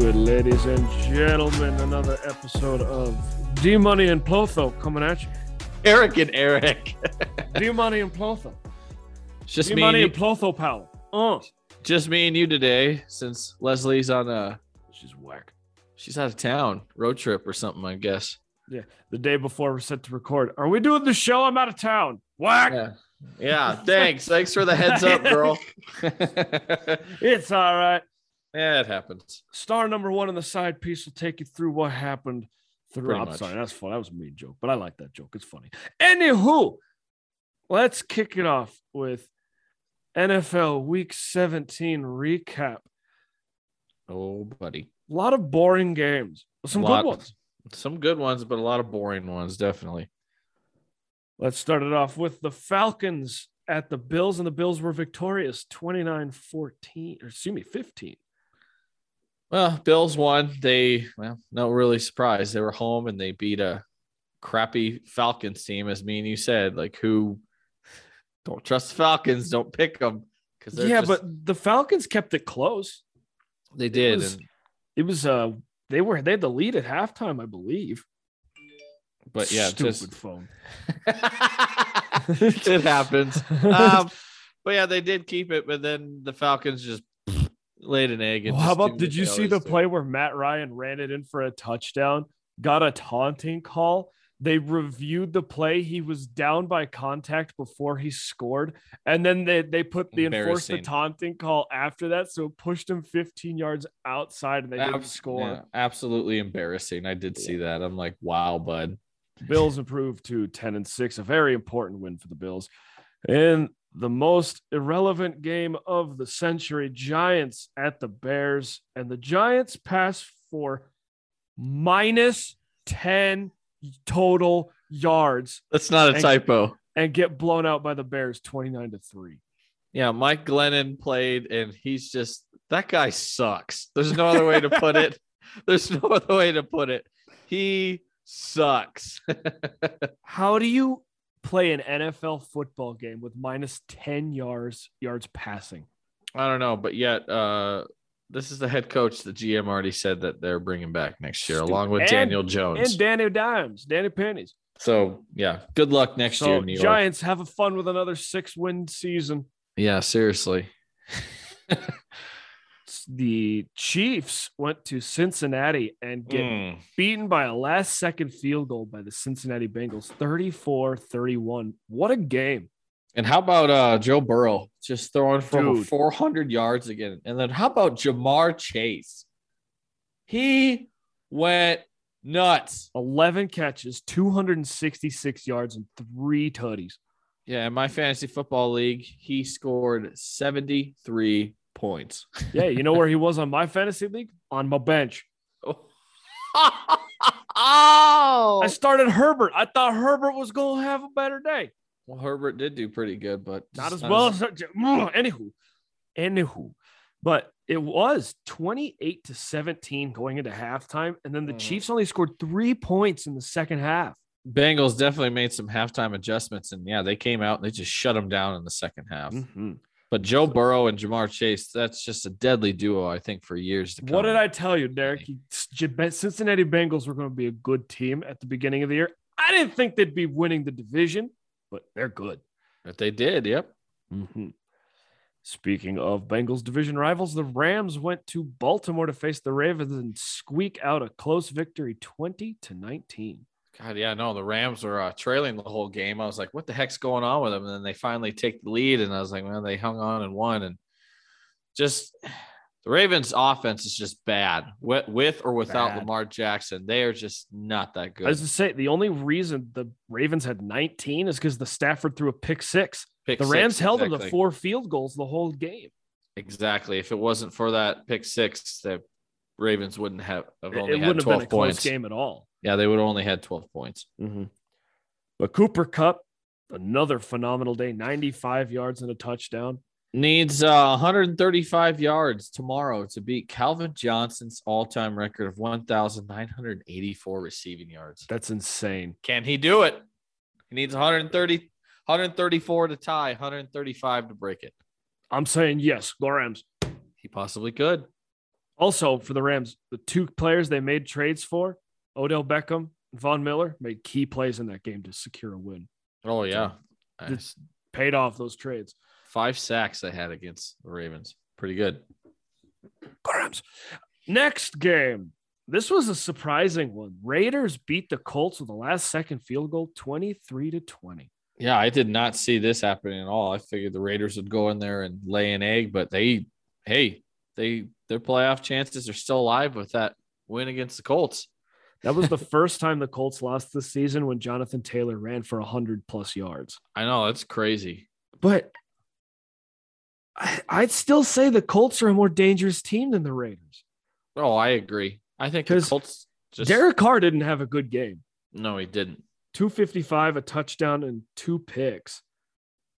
to it, ladies and gentlemen. Another episode of D Money and Plotho coming at you. Eric and Eric. D Money and Plotho. It's just D me, Money and and Plotho pal. Uh. just me and you today, since Leslie's on a She's whack. she's out of town road trip or something, I guess. Yeah, the day before we're set to record. Are we doing the show? I'm out of town. Whack. Yeah. Yeah. Thanks. thanks for the heads up, girl. It's all right. Yeah, it happens. Star number one on the side piece will take you through what happened through. I'm much. sorry, that's fun. That was a mean joke, but I like that joke. It's funny. Anywho, let's kick it off with NFL Week 17 recap. Oh, buddy. A lot of boring games, some Lot. good ones. Some good ones, but a lot of boring ones, definitely. Let's start it off with the Falcons at the Bills, and the Bills were victorious 29 14, or excuse me, 15. Well, Bills won. They well, no really surprise. They were home and they beat a crappy Falcons team, as me and you said. Like who don't trust the Falcons, don't pick them because Yeah, but the Falcons kept it close. they did. was- and, It was, uh, they were, they had the lead at halftime, I believe. but yeah, Stupid just phone. it happens. Um, but yeah, they did keep it, but then the Falcons just laid an egg. And Well, how about did you see the do. play where Matt Ryan ran it in for a touchdown, got a taunting call? They reviewed the play. He was down by contact before he scored. And then they, they put the enforced the taunting call after that. So it pushed him 15 yards outside and they didn't score. yeah, absolutely embarrassing. I did see that. I'm like, wow, bud. Bills improved to 10 and 6, a very important win for the Bills. In the most irrelevant game of the century, Giants at the Bears, and the Giants pass for minus 10 total yards That's not a Thank- typo. and get blown out by the Bears 29 to 3. Yeah, Mike Glennon played, and he's just that guy sucks. There's no other way to put it. There's no other way to put it. He sucks. How do you play an NFL football game with minus 10 yards yards passing? I don't know, but yet, uh, this is the head coach. The GM already said that they're bringing back next year, Stupid. along with And- Daniel Jones. And Danny Dimes, Danny Pennies. so yeah, good luck next so year, New York. Giants have a fun with another six win season. Yeah, seriously. The Chiefs went to Cincinnati and get Mm. beaten by a last second field goal by the Cincinnati Bengals 34 31. What a game. And how about uh Joe Burrow just throwing for Dude. 400 yards again? And then how about Ja'Marr Chase? He went nuts. 11 catches, 266 yards, and three tutties. Yeah, in my fantasy football league, he scored 73 points. Yeah, you know where he was on my fantasy league? On my bench. oh, I started Herbert. I thought Herbert was going to have a better day. well, Herbert did do pretty good, but not as just well as anywho, anywho, but it was 28 to 17 going into halftime, and then the Mhm. Chiefs only scored three points in the second half. Bengals definitely made some halftime adjustments, and yeah, they came out and they just shut them down in the second half. Mhm. But Joe Burrow and Ja'Marr Chase, that's just a deadly duo, I think, for years to come. What did I tell you, Derek? Cincinnati Bengals were going to be a good team at the beginning of the year. I didn't think they'd be winning the division, but they're good. But they did, yep. Mhm. Speaking of Bengals division rivals, the Rams went to Baltimore to face the Ravens and squeak out a close victory 20 to 19. God, yeah, no, the Rams were uh, trailing the whole game. I was like, what the heck's going on with them? And then they finally take the lead, and I was like, man, they hung on and won. And just the Ravens' offense is just bad with, with or without Bad. Lamar Jackson. They are just not that I good. was to say the only reason the Ravens had 19 is because the Stafford threw a pick six. Pick the six, Rams held them to four field goals the whole game. Exactly. If it wasn't for that pick six, the Ravens wouldn't have, have It, only it had wouldn't have 12 been a close game at all. Yeah, they would have only had 12 points. But Cooper Kupp, another phenomenal day, 95 yards and a touchdown. Needs uh, 135 yards tomorrow to beat Calvin Johnson's all-time record of 1,984 receiving yards. That's insane. Can he do it? He needs 130, 134 to tie, 135 to break it. I'm saying yes, go Rams. He possibly could. Also, for the Rams, the two players they made trades for, Odell Beckham Von Miller, made key plays in that game to secure a win. Oh yeah, It's paid off those trades. five sacks they had against the Ravens. Pretty good. Rams. Next game. This was a surprising one. Raiders beat the Colts with a last second field goal 23 to 20. Yeah, I did not see this happening at all. I figured the Raiders would go in there and lay an egg, but they, hey, they their playoff chances are still alive with that win against the Colts. That was the first time the Colts lost this season when Jonathan Taylor ran for 100 plus yards. I know that's crazy. But I, I'd still say the Colts are a more dangerous team than the Raiders. Oh, I agree. I think the Colts just Derek Carr didn't have a good game. no, he didn't. 255, a touchdown, and two picks.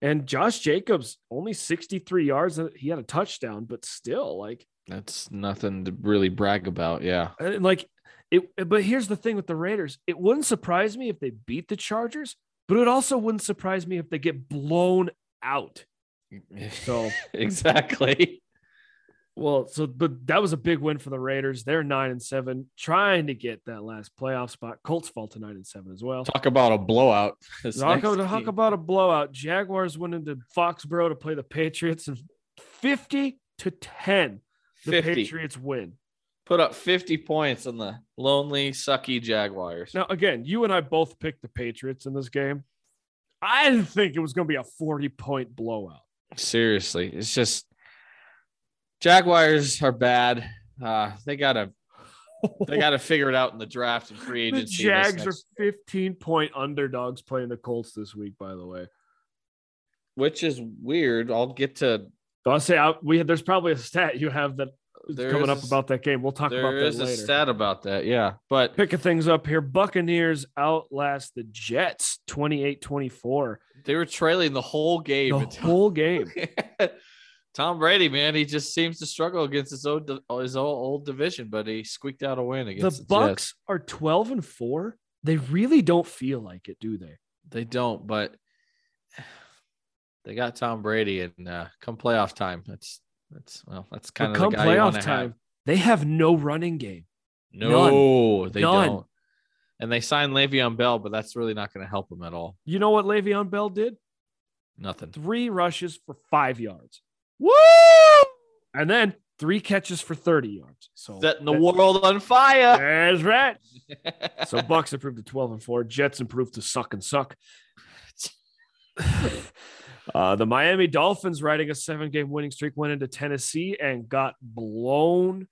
And Josh Jacobs only 63 yards. And he had a touchdown, but still, like, That's nothing to really brag about. Yeah. and like it. But here's the thing with the Raiders: it wouldn't surprise me if they beat the Chargers, but it also wouldn't surprise me if they get blown out. So, exactly. well, so but that was a big win for the Raiders. They're nine and seven, trying to get that last playoff spot. Colts fall to nine and seven as well. Talk about a blowout. Talk about, talk about a blowout. Jaguars went into Foxborough to play the Patriots and 50 to 10. The 50. Patriots win. Put up 50 points on the lonely, sucky Jaguars. Now, again, you and I both picked the Patriots in this game. I didn't think it was going to be a 40 point blowout. Seriously, it's just Jaguars are bad. Uh, they gotta they gotta figure it out in the draft and free agency. this Jags are 15 point underdogs playing the Colts this week, by the way. which is weird. I'll get to I'll say I, we there's probably a stat you have that coming up about that game. We'll talk about there that is a stat about that. Yeah, but Picking things up here. Buccaneers outlast the Jets 28 24. they were trailing the whole game. The until- whole game. Tom Brady, man, he just seems to struggle against his old his old, old division, but he squeaked out a win the against the, Jets. Bucks are 12 and 4. They really don't feel like it, do they? They don't, but they got Tom Brady, and uh, come playoff time, that's that's well, that's kind But of come the playoff time, Have. they have no running game. No, they None. don't. And they signed Le'Veon Bell, but that's really not going to help them at all. You know what Le'Veon Bell did? Nothing. Three rushes for five yards, Woo! and then three catches for 30 yards. So Setting the world on fire. That's right. So Bucks improved to 12 and 4. Jets improved to suck and suck. Uh, the Miami Dolphins, riding a seven game winning streak, went into Tennessee and got blown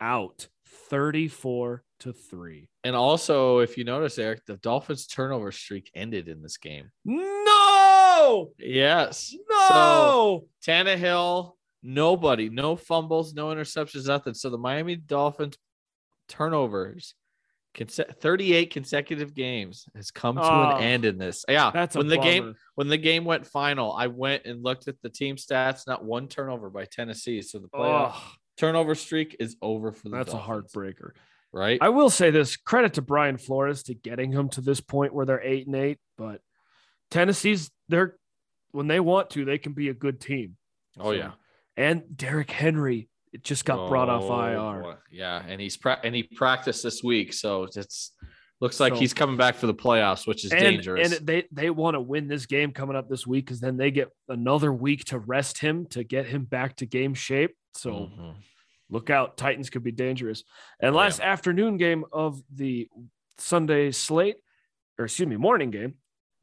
out 34 to 3. and also, if you notice, Eric, the Dolphins' turnover streak ended in this game. No, Yes. no. Tannehill, nobody, no fumbles, no interceptions, nothing. So the Miami Dolphins turnovers, 38 consecutive games has come to Oh, an end in this. Yeah. That's a when the game when the game went final, I went and looked at the team stats, not one turnover by Tennessee. So the playoff Oh, turnover streak is over for the that's a heartbreaker. right? I will say this credit to Brian Flores to getting him to this point where they're eight and eight, but Tennessee's they're when they want to, they can be a good team. oh So- yeah. And Derrick Henry it just got brought off Oh, IR. boy. Yeah, and he's pra- and he practiced this week, so it's looks like So- he's coming back for the playoffs, which is and, dangerous. and they they want to win this game coming up this week because then they get another week to rest him to get him back to game shape. So Mhm. look out, Titans could be dangerous. And Oh, last afternoon game of the Sunday slate, or excuse me, morning game,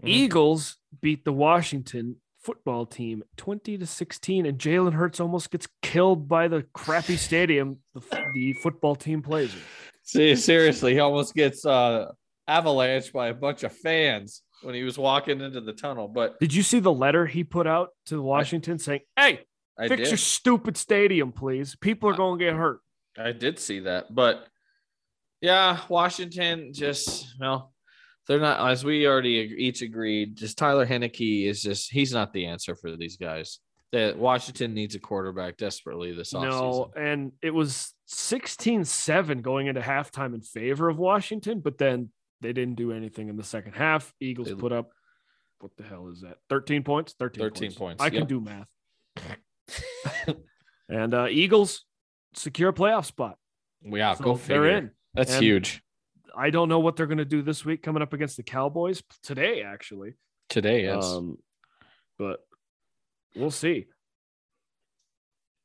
Mhm. Eagles beat the Washington football team 20 to 16 and Jalen Hurts almost gets killed by the crappy stadium the, the football team plays in. See, seriously, he almost gets uh avalanched by a bunch of fans when he was walking into the tunnel. But Did you see the letter he put out to Washington saying, "Hey, I fix did, your stupid stadium, please. People are going to get hurt." I did see that. But yeah, Washington just well, they're not as we already each agreed. Just Taylor Heinicke is just he's not the answer for these guys. That Washington needs a quarterback desperately this offseason. No, and it was 16-7 going into halftime in favor of Washington, but then they didn't do anything in the second half. Eagles They- put up what the hell is that? 13 points? 13, 13 points, I can do math. And uh, Eagles secure a playoff spot. Yeah, So go they're in. That's And- huge. I don't know what they're going to do this week coming up against the Cowboys today, actually. Today, yes. Um, but we'll see.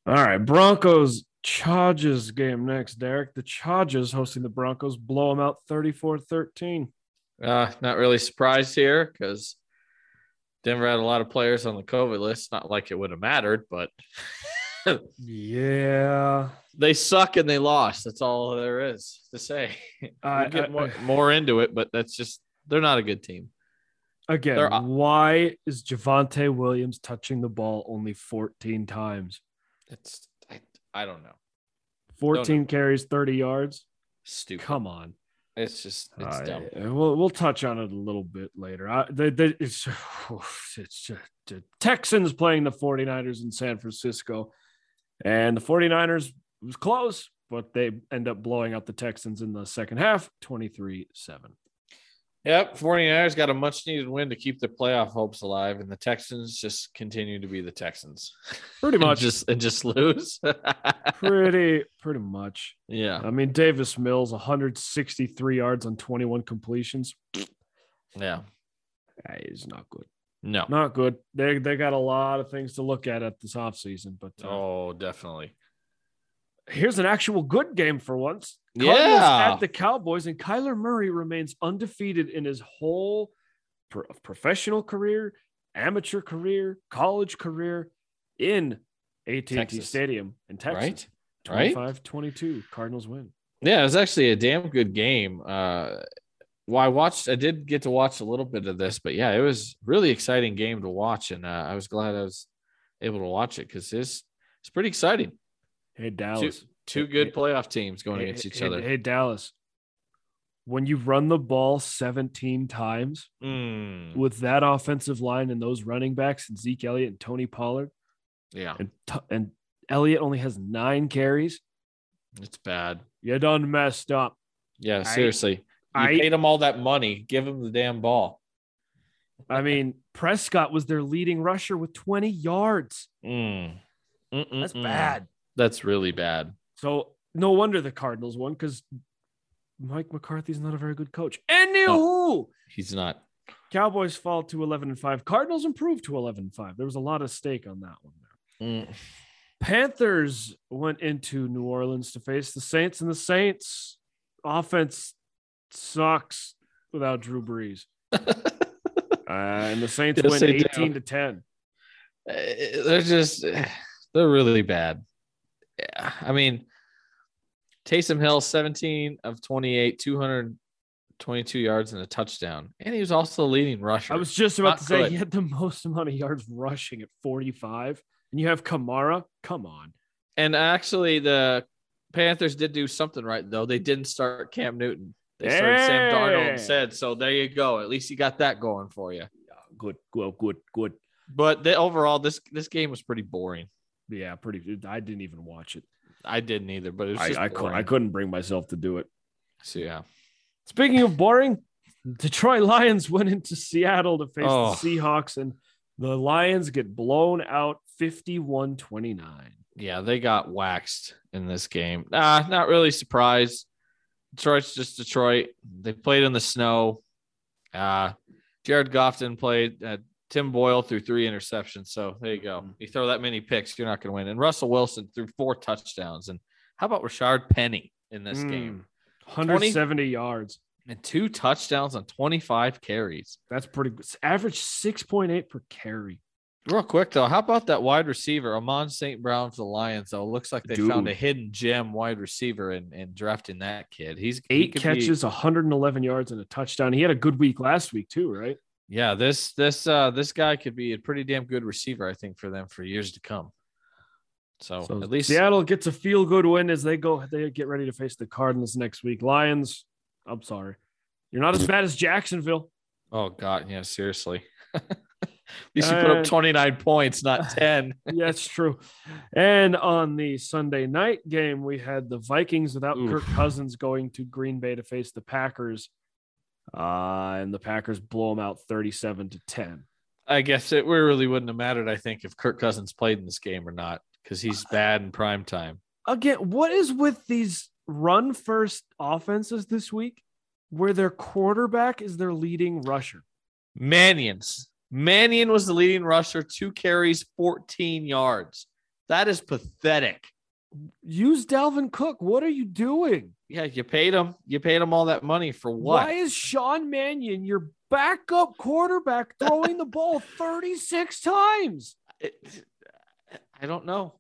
All right, Broncos Chargers game next, Derek. The Chargers hosting the Broncos blow them out 34-13. Uh, not really surprised here because Denver had a lot of players on the COVID list. Not like it would have mattered, but Yeah. they suck and they lost. That's all there is to say. I- we'll get I- more, more into it, but that's just they're not a good team. Again, They're why is Javonte Williams touching the ball only 14 times? It's I, I don't know. 14 carries, 30 yards. Stupid. Come on. It's just it's I- dumb. Uh, we'll we'll touch on it a little bit later. I, they, they, it's it's just the Texans playing the 49ers in San Francisco, and the 49ers was close, but they end up blowing out the Texans in the second half, 23 7. Yep, 49ers got a much needed win to keep their playoff hopes alive, and the Texans just continue to be the Texans. Pretty And much. just and just lose. Pretty pretty much. yeah. I mean, Davis Mills, 163 yards on 21 completions. Yeah. That is not good. No. Not good. They they got a lot of things to look at at this offseason, but uh, Oh, definitely. here's an actual good game for once. Cardinals Yeah. at the Cowboys, and Kyler Murray remains undefeated in his whole pro- professional career, amateur career, college career in AT&T. Stadium in Texas. Right? Right? 25-22, Cardinals win. Yeah, it was actually a damn good game. Uh well, I watched I did get to watch a little bit of this, but yeah, it was really exciting game to watch. And uh, I was glad I was able to watch it because it's it's pretty exciting. Hey Dallas. two Hey, good hey, playoff teams going hey, against each hey, other. Hey Dallas. When you run the ball 17 times Mm, with that offensive line and those running backs and Zeke Elliott and Tony Pollard yeah, and t- and Elliott only has 9 carries, it's bad. you done messed up. Yeah, I- seriously. You I- paid him all that money. Give him the damn ball. I mean, Prescott was their leading rusher with 20 yards. Mm. That's bad. That's really bad. So no wonder the Cardinals won because Mike McCarthy's not a very good coach. And Anywho, He's not. Cowboys fall to 11 and 5. Cardinals improved to 11 and 5. There was a lot of stake on that one. There. Mm. Panthers went into New Orleans to face the Saints, and the Saints offense sucks without Drew Brees. Uh, and the Saints Yes, win they do. 18 to 10. Uh, they're just they're really bad. Yeah, I mean, Taysom Hill, 17 of 28, 222 yards and a touchdown. And he was also the leading rusher. I was just about Not to say good. he had the most amount of yards rushing at 45. And you have Kamara. Come on. and actually the Panthers did do something right though. They didn't start Cam Newton. They started Sam Darnold Hey. instead. So there you go. At least you got that going for you. Good, good, good, good. But the, overall, this this game was pretty boring. Yeah, pretty. I didn't even watch it. I didn't either, but it was I, just I, couldn't, I couldn't bring myself to do it. So yeah. Speaking of boring, Detroit Lions went into Seattle to face Oh. the Seahawks, and the Lions get blown out 51 29. Yeah, they got waxed in this game. Nah, not really surprised. Detroit's just Detroit. They played in the snow. Uh, Jared Goff didn't play. Uh, Tim Boyle threw three interceptions. So there you go. You throw that many picks, you're not going to win. And Russell Wilson threw four touchdowns. And how about Rashaad Penny in this game? 170 yards. And two touchdowns on 25 carries. That's pretty good. Average 6.8 per carry. Real quick though, how about that wide receiver, Amon St. Brown for the Lions? Though looks like they found a hidden gem wide receiver and and drafting that kid. He's he Eight be- catches, 111 yards, and a touchdown. He had a good week last week, too, right? yeah, this this uh this guy could be a pretty damn good receiver, I think, for them for years to come. So, So at least Seattle gets a feel good win as they go, they get ready to face the Cardinals next week. Lions, I'm sorry. You're not as bad as Jacksonville. oh god, yeah, seriously. you should put Uh, up 29 points, not 10. Yeah, it's true. And on the Sunday night game, we had the Vikings without Oof. Kirk Cousins going to Green Bay to face the Packers. Uh, and the Packers blow them out 37 to 10. I guess it really wouldn't have mattered, I think, if Kirk Cousins played in this game or not, because he's bad in prime time. again, what is with these run first offenses this week where their quarterback is their leading rusher? Mannion's. Mannion was the leading rusher, two carries, 14 yards. That is pathetic. Use Dalvin Cook. What are you doing? Yeah, you paid him. You paid him all that money for what? Why is Sean Mannion your backup quarterback throwing the ball 36 times? It, I don't know.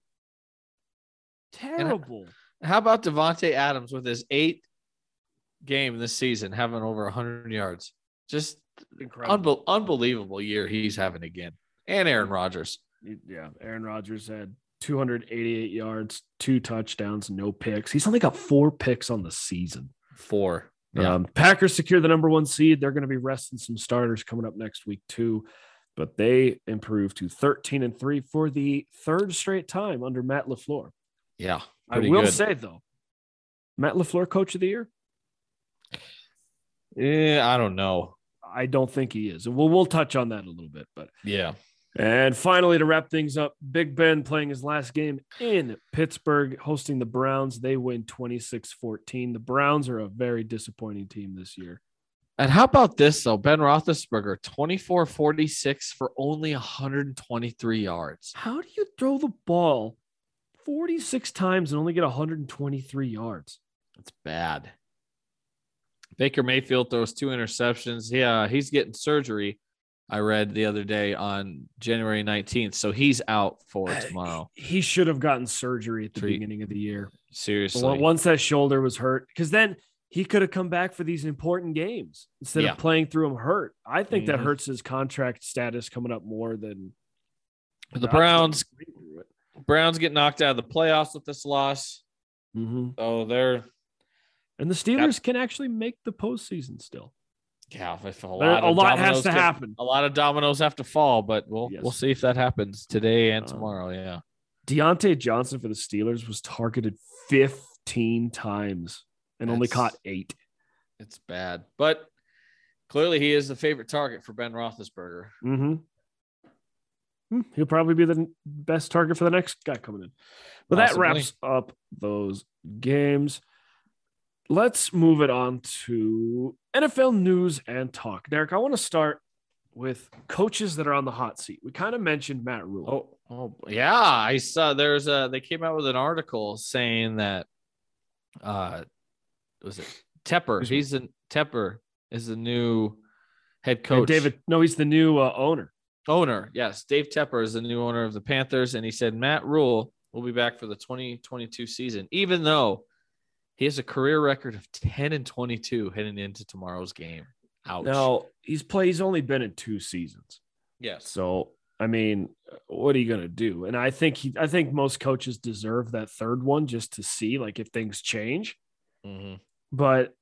Terrible. How about Davante Adams with his eighth game this season having over 100 yards? Just. Unbe- unbelievable year he's having again. And Aaron Rodgers. Yeah, Aaron Rodgers had 288 yards, two touchdowns, no picks. He's only got four picks on the season. Four. Yeah. Um, Packers secure the number one seed. They're going to be resting some starters coming up next week too, but they improved to 13 and three for the third straight time under Matt LaFleur. yeah. I will good. say though, Matt LaFleur, coach of the year. Yeah, I don't know. I don't think he is. And we'll we'll touch on that a little bit, but Yeah. And finally, to wrap things up, Big Ben playing his last game in Pittsburgh, hosting the Browns. They win 26 14. The Browns are a very disappointing team this year. And how about this though? Ben Roethlisberger, 24 46 for only 123 yards. How do you throw the ball 46 times and only get 123 yards? That's bad. Baker Mayfield throws two interceptions. Yeah, he's getting surgery. I read the other day on January 19th. So he's out for tomorrow. He should have gotten surgery at the Treat- beginning of the year. Seriously. Well, Once that shoulder was hurt, because then he could have come back for these important games instead Yeah. of playing through him hurt. I think that Mhm. hurts his contract status coming up more than the Browns. Browns get knocked out of the playoffs with this loss. So they're And the Steelers can actually make the postseason still. yeah, if a lot, a lot has to get- happen. A lot of dominoes have to fall, but we'll Yes. we'll see if that happens today and Uh, tomorrow. Yeah. Diontae Johnson for the Steelers was targeted 15 times and only caught eight. It's bad. But clearly he is the favorite target for Ben Roethlisberger. Mm-hmm. Hmm, He'll probably be the best target for the next guy coming in. But that wraps up those games. Let's move it on to NFL news and talk. Derek, I want to start with coaches that are on the hot seat. We kind of mentioned Matt Rhule. Oh, oh yeah. I saw there's a they came out with an article saying that uh was it Tepper? He's in Tepper is the new head And coach. David, no, he's the new uh, owner. owner. Yes, Dave Tepper is the new owner of the Panthers, and he said Matt Rhule will be back for the 2022 season, even though he has a career record of 10 and 22 heading into tomorrow's game. Ouch. Now he's played. He's only been in two seasons. yes. So I mean, what are you gonna do? And I think he, I think most coaches deserve that third one just to see like if things change. Mhm. But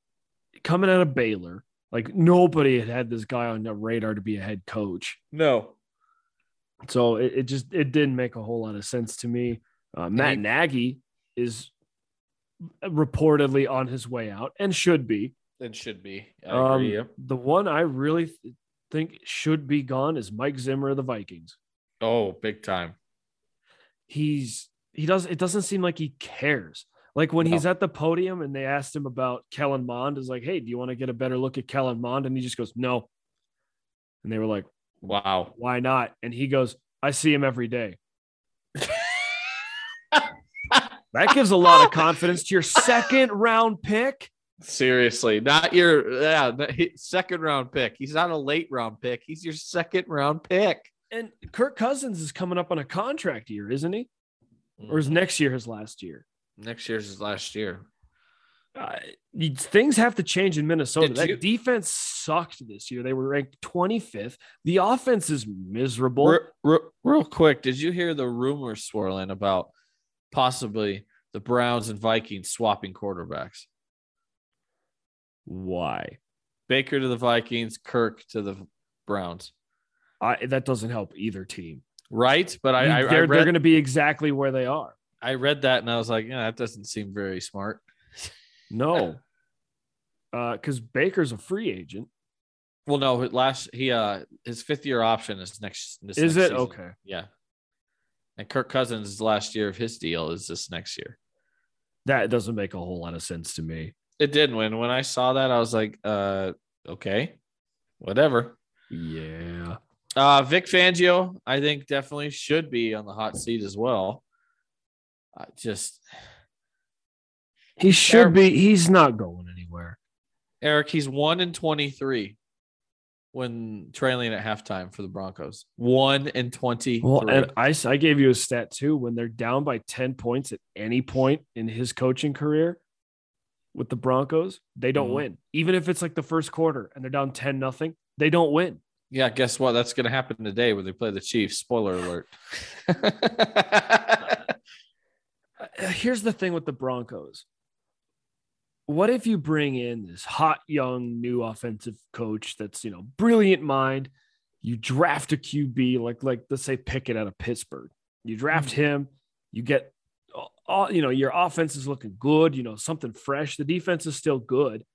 coming out of Baylor, like nobody had had this guy on the radar to be a head coach. No. So it, it just it didn't make a whole lot of sense to me. Uh, Matt he- Nagy is reportedly on his way out and should be. And should be. I Um, yeah. the one I really th- think should be gone is Mike Zimmer of the Vikings. Oh, big time. he's he does it doesn't seem like he cares. Like when No. he's at the podium and they asked him about Kellen Mond, is like, hey, do you want to get a better look at Kellen Mond? And he just goes, no. And they were like, Wow. why not? And he goes, I see him every day. That gives a lot of confidence to your second round pick. Seriously, not your yeah, second round pick. He's not a late round pick. He's your second round pick. And Kirk Cousins is coming up on a contract year, isn't he? Or is next year his last year? next year's his last year? uh, things have to change in Minnesota. Did That you- defense sucked this year. They were ranked 25th. The offense is miserable. Re- re- real quick, did you hear the rumor swirling about possibly the Browns and Vikings swapping quarterbacks? Why? Baker to the Vikings, Kirk to the Browns. I, that doesn't help either team. Right, but I I, I they're they're going to be exactly where they are. I read that and I was like, yeah, that doesn't seem very smart. No, Uh because Baker's a free agent. Well, no, last he uh his fifth year option is next. Is next it season. okay? Yeah. And Kirk Cousins' last year of his deal is this next year. That doesn't make a whole lot of sense to me. It didn't. when when I saw that, I was like, uh, okay, whatever. Yeah. Uh, Vic Fangio, I think definitely should be on the hot seat as well. I just He should be. He's not going anywhere. Eric, he's one in twenty three when trailing at halftime for the Broncos. One in twenty. Well, and I, I gave you a stat too. When they're down by 10 points at any point in his coaching career with the Broncos, they don't Mhm. win. Even if it's like the first quarter and they're down 10 nothing, they don't win. yeah, guess what? That's going to happen today when they play the Chiefs. Spoiler alert. Uh, Here's the thing with the Broncos. What if you bring in this hot young new offensive coach that's, you know, brilliant mind, you draft a QB like like let's say Pickett out of Pittsburgh. You draft him, you get all, you know, your offense is looking good, you know, something fresh. The defense is still good.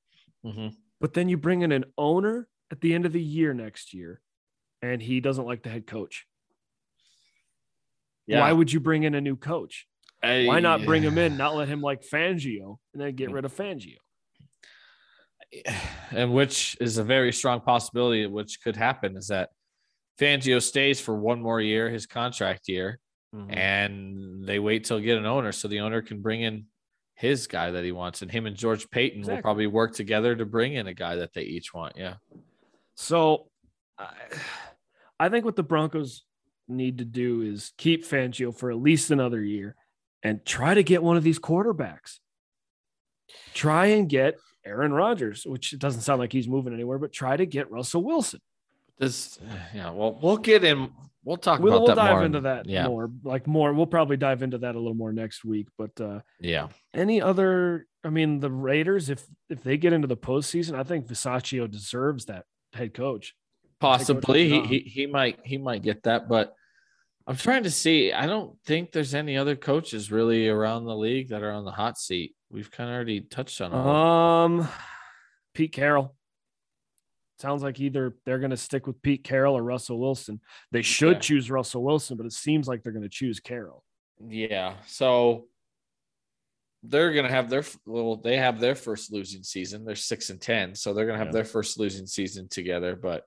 Mhm. But then you bring in an owner at the end of the year next year and he doesn't like the head coach. Yeah. Why would you bring in a new coach? Why not bring him in, not let him like Fangio, and then get rid of Fangio? and which is a very strong possibility which could happen is that Fangio stays for one more year, his contract year, Mm-hmm. and they wait till get an owner so the owner can bring in his guy that he wants. And him and George Paton Exactly. will probably work together to bring in a guy that they each want. Yeah. So, I, I think what the Broncos need to do is keep Fangio for at least another year, and try to get one of these quarterbacks. Try and get Aaron Rodgers, which it doesn't sound like he's moving anywhere, but try to get Russell Wilson. This yeah, well, we'll get in. We'll talk We'll, we'll dive more. into that yeah. more, like more. We'll probably dive into that a little more next week. But uh, Yeah. any other i mean the raiders if if they get into the postseason i think Bisaccia deserves that head coach Possibly he, he he might he might get that, but I'm trying to see. I don't think there's any other coaches really around the league that are on the hot seat. We've kind of already touched on them. um pete carroll sounds like either they're going to stick with pete carroll or russell wilson they should Yeah. choose russell wilson but it seems like they're going to choose carroll Yeah. So they're gonna have their well, they have their first losing season. They're six and ten, so they're gonna have Yeah. their first losing season together. But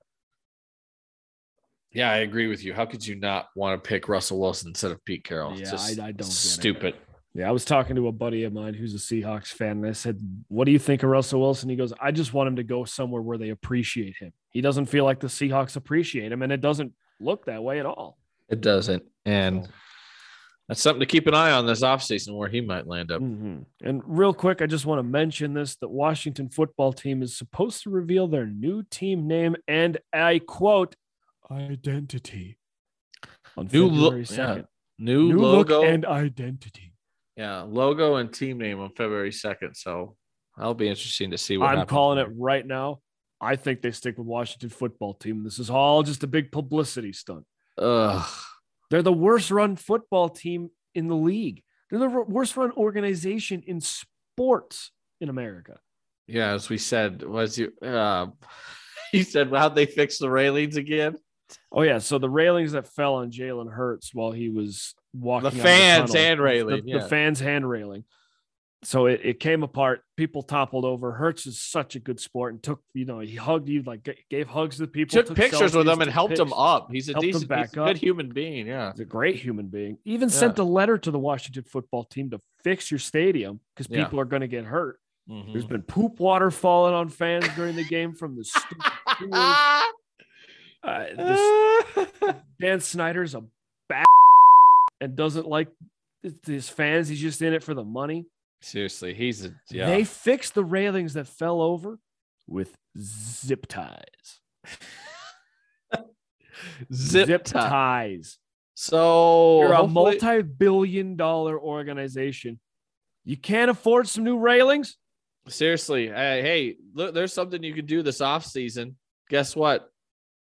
yeah, I agree with you. How could you not want to pick Russell Wilson instead of Pete Carroll? It's Yeah, just I- I don't get it. stupid. yeah i was talking to a buddy of mine who's a seahawks fan and i said what do you think of russell wilson he goes i just want him to go somewhere where they appreciate him he doesn't feel like the seahawks appreciate him and it doesn't look that way at all It doesn't, and So- that's something to keep an eye on this offseason where he might land up. Mhm. And real quick, I just want to mention this that Washington football team is supposed to reveal their new team name and I quote identity on New lo- February yeah. New, New logo, look and identity. yeah, logo and team name on February second. So that'll be interesting to see what I'm calling there. it right now. I think they stick with Washington football team. This is all just a big publicity stunt. Ugh. They're the worst run football team in the league. They're the worst run organization in sports in America. Yeah, as we said, was you? Uh, he said, "How'd they fix the railings again?" Oh yeah, so the railings that fell on Jalen Hurts while he was walking, The fans' tunnel, hand railing, the, yeah. the fans' hand railing. So it, it came apart. People toppled over. Hurts is such a good sport and took you know he hugged you like gave hugs to the people. Took pictures with them and helped them up. He's a decent, back he's a up. good human being. Yeah, He's a great human being. Even sent a letter to the Washington football team to fix your stadium because Yeah. people are going to get hurt. Mhm. There's been poop water falling on fans during the game from the stupid. Uh, this, Dan Snyder's a bad and doesn't like his fans. He's just in it for the money. Seriously, he's a yeah. They fixed the railings that fell over with zip ties. zip, tie. ties. So You're a multi-billion dollar organization. You can't afford some new railings? seriously, hey, hey, look, there's something you can do this off season. Guess what?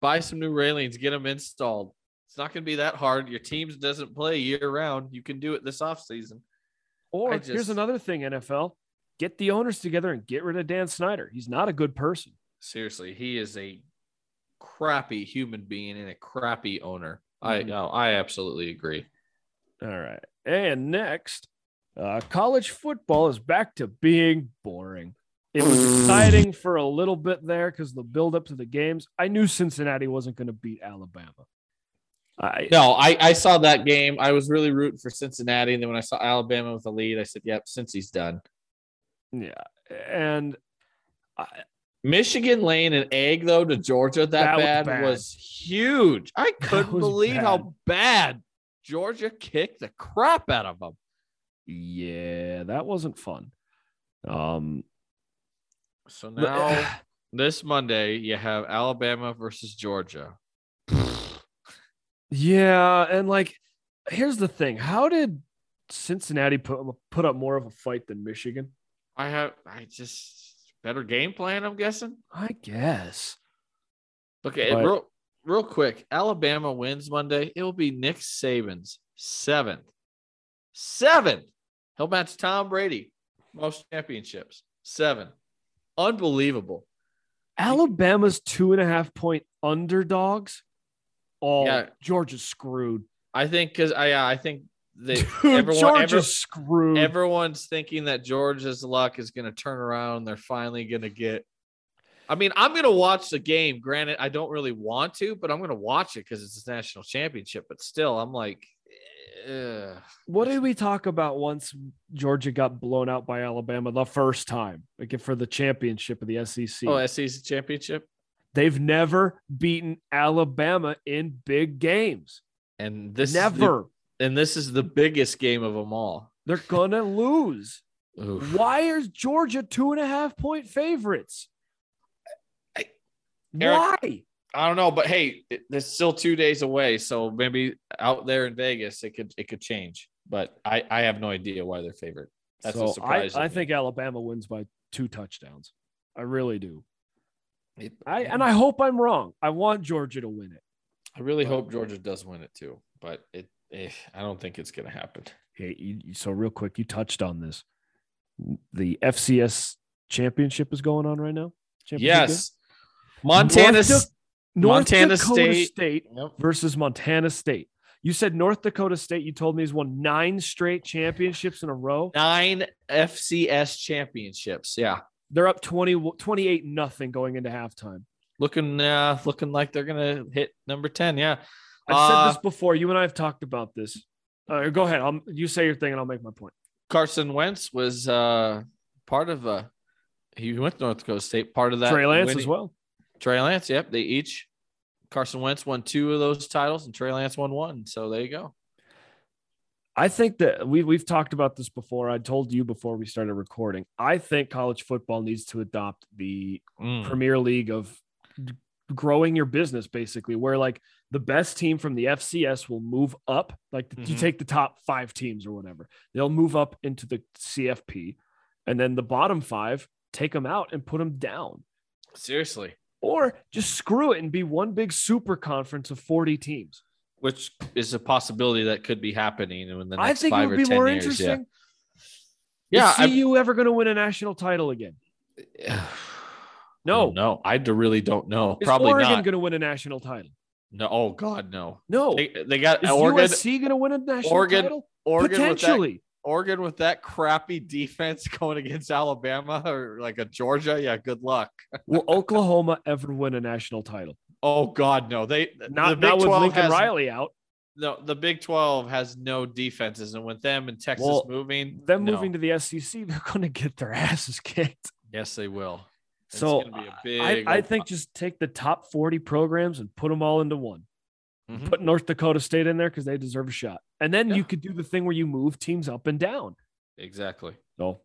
Buy some new railings, get them installed. It's not going to be that hard. Your team doesn't play year round. You can do it this off season. Or I here's another thing, NFL. Get the owners together and get rid of Dan Snyder. He's not a good person. Seriously, he is a crappy human being and a crappy owner. I Mhm. no, I absolutely agree. All right. And next, Uh, college football is back to being boring. It was exciting for a little bit there because the build up to the games. I knew Cincinnati wasn't going to beat Alabama. I, no, I, I saw that game. I was really rooting for Cincinnati. And then when I saw Alabama with the lead, I said, yep, Cincy's done. Yeah. And I, Michigan laying an egg, though, to Georgia that, that bad, was, bad. was huge. I couldn't believe bad. how bad Georgia kicked the crap out of them. Yeah, that wasn't fun. Um, so now uh, this Monday you have Alabama versus Georgia. yeah, and like here's the thing. How did Cincinnati put put up more of a fight than Michigan? I have I just better game plan, I'm guessing. I guess. Okay, but, real real quick. Alabama wins Monday. It will be Nick Saban's seventh. Seventh. He'll match Tom Brady. Most championships. Seven. Unbelievable. Alabama's two and a half point underdogs. Oh, yeah. Georgia's screwed. I think because I I think they Dude, everyone, Georgia's every, screwed. Everyone's thinking that Georgia's luck is going to turn around. They're finally going to get. I mean, I'm going to watch the game. Granted, I don't really want to, but I'm going to watch it because it's a national championship. But still, I'm like, What did we talk about once Georgia got blown out by Alabama the first time, like for the championship of the SEC? Oh, SEC championship. They've never beaten Alabama in big games, and this never. The, and this is the biggest game of them all. They're gonna lose. Oof. Why is Georgia two and a half point favorites? I, Eric, Why? I don't know, but hey, it, it's still two days away, so maybe out there in Vegas, it could it could change. But I I have no idea why they're favored. That's so a surprise. I, I think Alabama wins by two touchdowns. I really do. It, I and I hope I'm wrong. I want Georgia to win it. I really but, hope Georgia does win it too, but it eh, I don't think it's going to happen. Hey, you, so real quick, you touched on this. The FCS championship is going on right now. Yes, Montana. North, North Montana Dakota State, State yep. versus Montana State. You said North Dakota State. You told me has won nine straight championships in a row. Nine FCS championships. Yeah. They're up 20, 28 nothing going into halftime. Looking uh looking like they're gonna hit number 10. Yeah. I've uh, said this before. You and I have talked about this. Uh, go ahead. I'll, you say your thing and I'll make my point. Carson Wentz was uh part of uh he went to North Dakota State, part of that. Trey Lance winning. as well. Trey Lance, yep. They each Carson Wentz won two of those titles and Trey Lance won one. So there you go. I think that we we've talked about this before. I told you before we started recording. I think college football needs to adopt the mm. Premier League of growing your business, basically, where like the best team from the FCS will move up. Like mm-hmm. you take the top five teams or whatever, they'll move up into the CFP, and then the bottom five take them out and put them down. Seriously, or just screw it and be one big super conference of 40 teams. Which is a possibility that could be happening in the next I think five it would be more years, interesting. Yeah. yeah. Is CU ever going to win a national title again? no. No, I really don't know. Is Probably Oregon not. going to win a national title? No. Oh, God, no. No. They, they got is Oregon. USC going to win a national Oregon, title? Oregon Potentially. Oregon with that crappy defense going against Alabama or like a Georgia, yeah, good luck. Will Oklahoma ever win a national title? Oh God, no. They not, the Big not with Lincoln has, Riley out. No, the Big Twelve has no defenses, and with them and Texas well, moving, them no. moving to the SEC, they're going to get their asses kicked. Yes, they will. It's so I, I think just take the top forty programs and put them all into one. Mm-hmm. Put North Dakota State in there because they deserve a shot. And then yeah. you could do the thing where you move teams up and down. Exactly. So,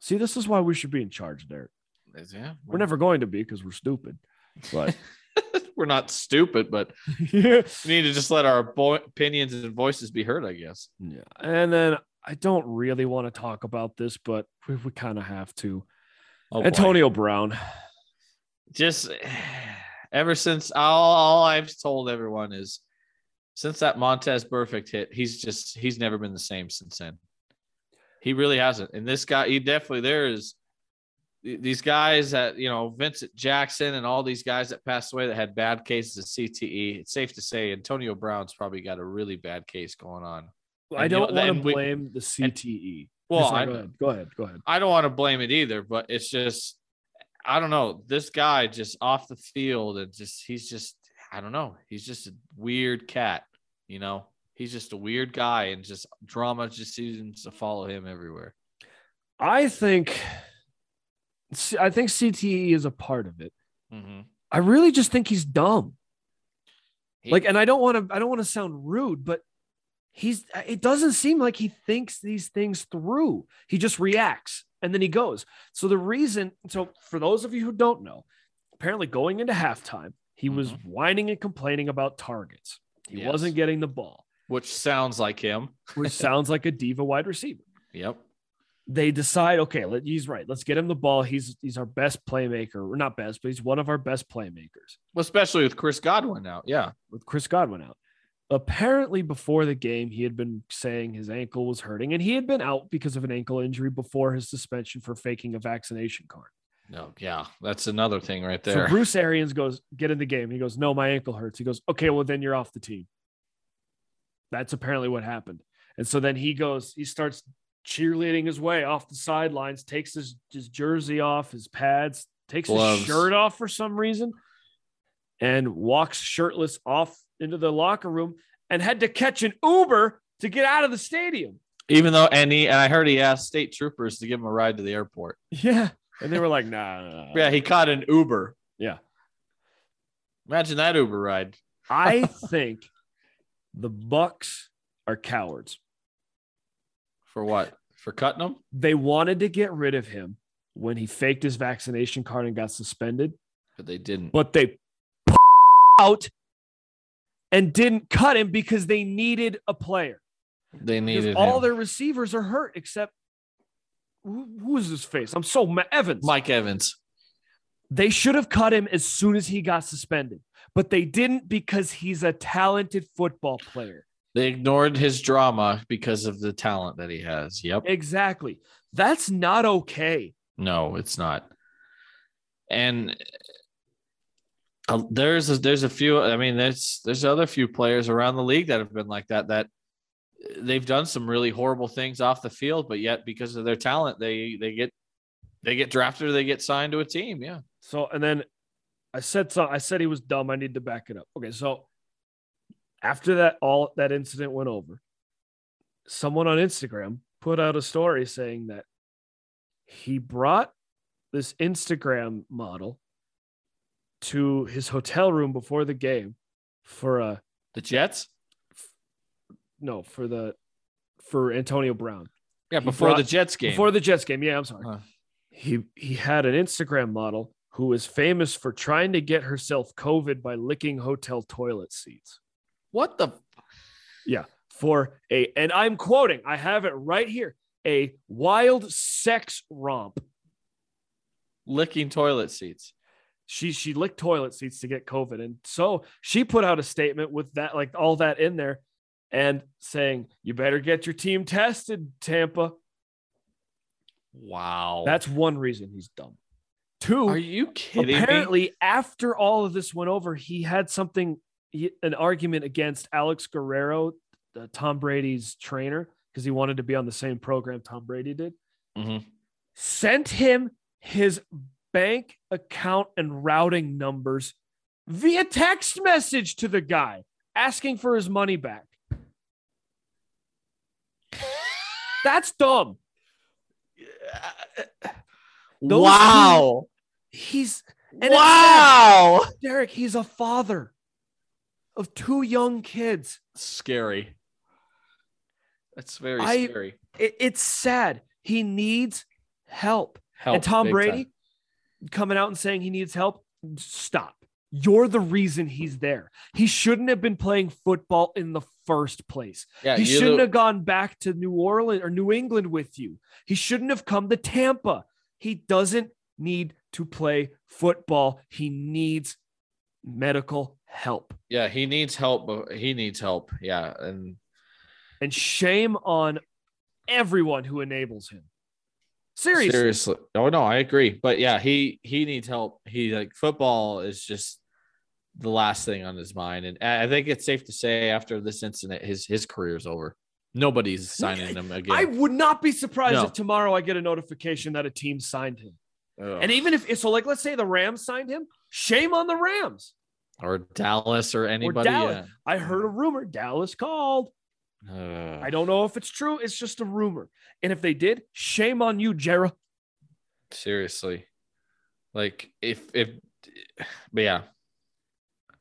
see, this is why we should be in charge, Derek. Yeah, we're never going to be because we're stupid, but we're not stupid. But yeah. we need to just let our bo- opinions and voices be heard, I guess. Yeah, and then I don't really want to talk about this, but we, we kind of have to. Oh, Antonio boy. Brown. Just ever since all, all I've told everyone is since that Vontaze Burfict hit, he's just he's never been the same since then. He really hasn't. And this guy, he definitely there is these guys that you know Vincent Jackson and all these guys that passed away that had bad cases of CTE. It's safe to say Antonio Brown's probably got a really bad case going on. Well, I don't want to blame we, the CTE. Well, Sorry, I, go ahead. Go ahead. Go ahead. I don't want to blame it either, but it's just I don't know. This guy just off the field and just he's just I don't know. He's just a weird cat, you know. He's just a weird guy and just drama just seems to follow him everywhere. I think I think CTE is a part of it. Mm-hmm. I really just think he's dumb. He- like, and I don't want to I don't want to sound rude, but he's it doesn't seem like he thinks these things through. He just reacts and then he goes. So the reason, so for those of you who don't know, apparently going into halftime, he was mm-hmm. whining and complaining about targets. He Yes. wasn't getting the ball, Which sounds like him. which sounds like a diva wide receiver. Yep. they decide, okay, let, he's right. Let's get him the ball. He's he's our best playmaker, or not best, but he's one of our best playmakers Well, Especially with Chris Godwin out. Yeah. with Chris Godwin out. Apparently, before the game, he had been saying his ankle was hurting, and he had been out because of an ankle injury before his suspension for faking a vaccination card. No, yeah. That's another thing right So there. Bruce Arians goes, get in the game. He goes, no, my ankle hurts. He goes, okay, well then you're off the team. That's apparently what happened. And so then he goes, he starts cheerleading his way off the sidelines, takes his, his jersey off, his pads, takes Gloves. his shirt off for some reason, and walks shirtless off into the locker room and had to catch an Uber to get out of the stadium. Even though and he and I heard he asked state troopers to give him a ride to the airport. Yeah. And they were like, nah, nah, nah. Yeah, he caught an Uber. Yeah. Imagine that Uber ride. I think the Bucks are cowards. For what? For cutting him? they wanted to get rid of him when he faked his vaccination card and got suspended, But they didn't. but they out and didn't cut him because they needed a player. They needed all their receivers are hurt except who, who is his face? I'm so ma- Evans. Mike Evans. They should have cut him as soon as he got suspended, but they didn't because he's a talented football player. They ignored his drama because of the talent that he has. Yep. Exactly. That's not okay. No, it's not. And there's a, there's a few. I mean, there's there's other few players around the league that have been like that. That they've done some really horrible things off the field, but yet because of their talent, they they get they get drafted or they get signed to a team. Yeah. So and then I said so I said he was dumb. I need to back it up. Okay, so after that all that incident went over, someone on Instagram put out a story saying that he brought this Instagram model to his hotel room before the game for uh The Jets. no for the for Antonio Brown. Yeah, He before brought- the Jets game. Before the Jets game. Yeah, I'm sorry. Huh. He he had an Instagram model who is famous for trying to get herself COVID by licking hotel toilet seats. what the? Yeah, for a and I'm quoting, I have it right here, a wild sex romp. Licking toilet seats. She she licked toilet seats to get COVID. And so she put out a statement with that, like all that in there, and saying, You better get your team tested, Tampa. Wow. That's one reason he's dumb. Two, Are you kidding me? apparently after all of this went over he had something he- an argument against alex guerrero uh, tom brady's trainer because he wanted to be on the same program tom brady did Mhm. sent him his bank account and routing numbers via text message to the guy asking for his money back that's dumb Those wow. he's and it's wow. Derek, he's a father of two young kids. Scary. That's very I- scary. It- it's sad. He needs help. Help, and Tom Brady time. Coming out and saying he needs help. Stop. You're the reason he's there. He shouldn't have been playing football in the first place. Yeah, he shouldn't the- have gone back to New Orleans or New England with you. He shouldn't have come to Tampa. He doesn't need to play football. He needs medical help. Yeah, he needs help. but He needs help. Yeah, and And shame on everyone who enables him. Seriously. seriously, oh no, I agree. But yeah, he he needs help. He like football is just the last thing on his mind, and I think it's safe to say after this incident, his his career's over. Nobody's signing him again. I would not be surprised No. if tomorrow I get a notification that a team signed him. Ugh. And even if it's so, like let's say the Rams signed him, shame on the Rams. or Dallas or anybody. Dallas. I heard a rumor Dallas called. Yeah. I don't know if it's true. It's just a rumor. And if they did, shame on you, Jerry. Seriously. Like if if but yeah.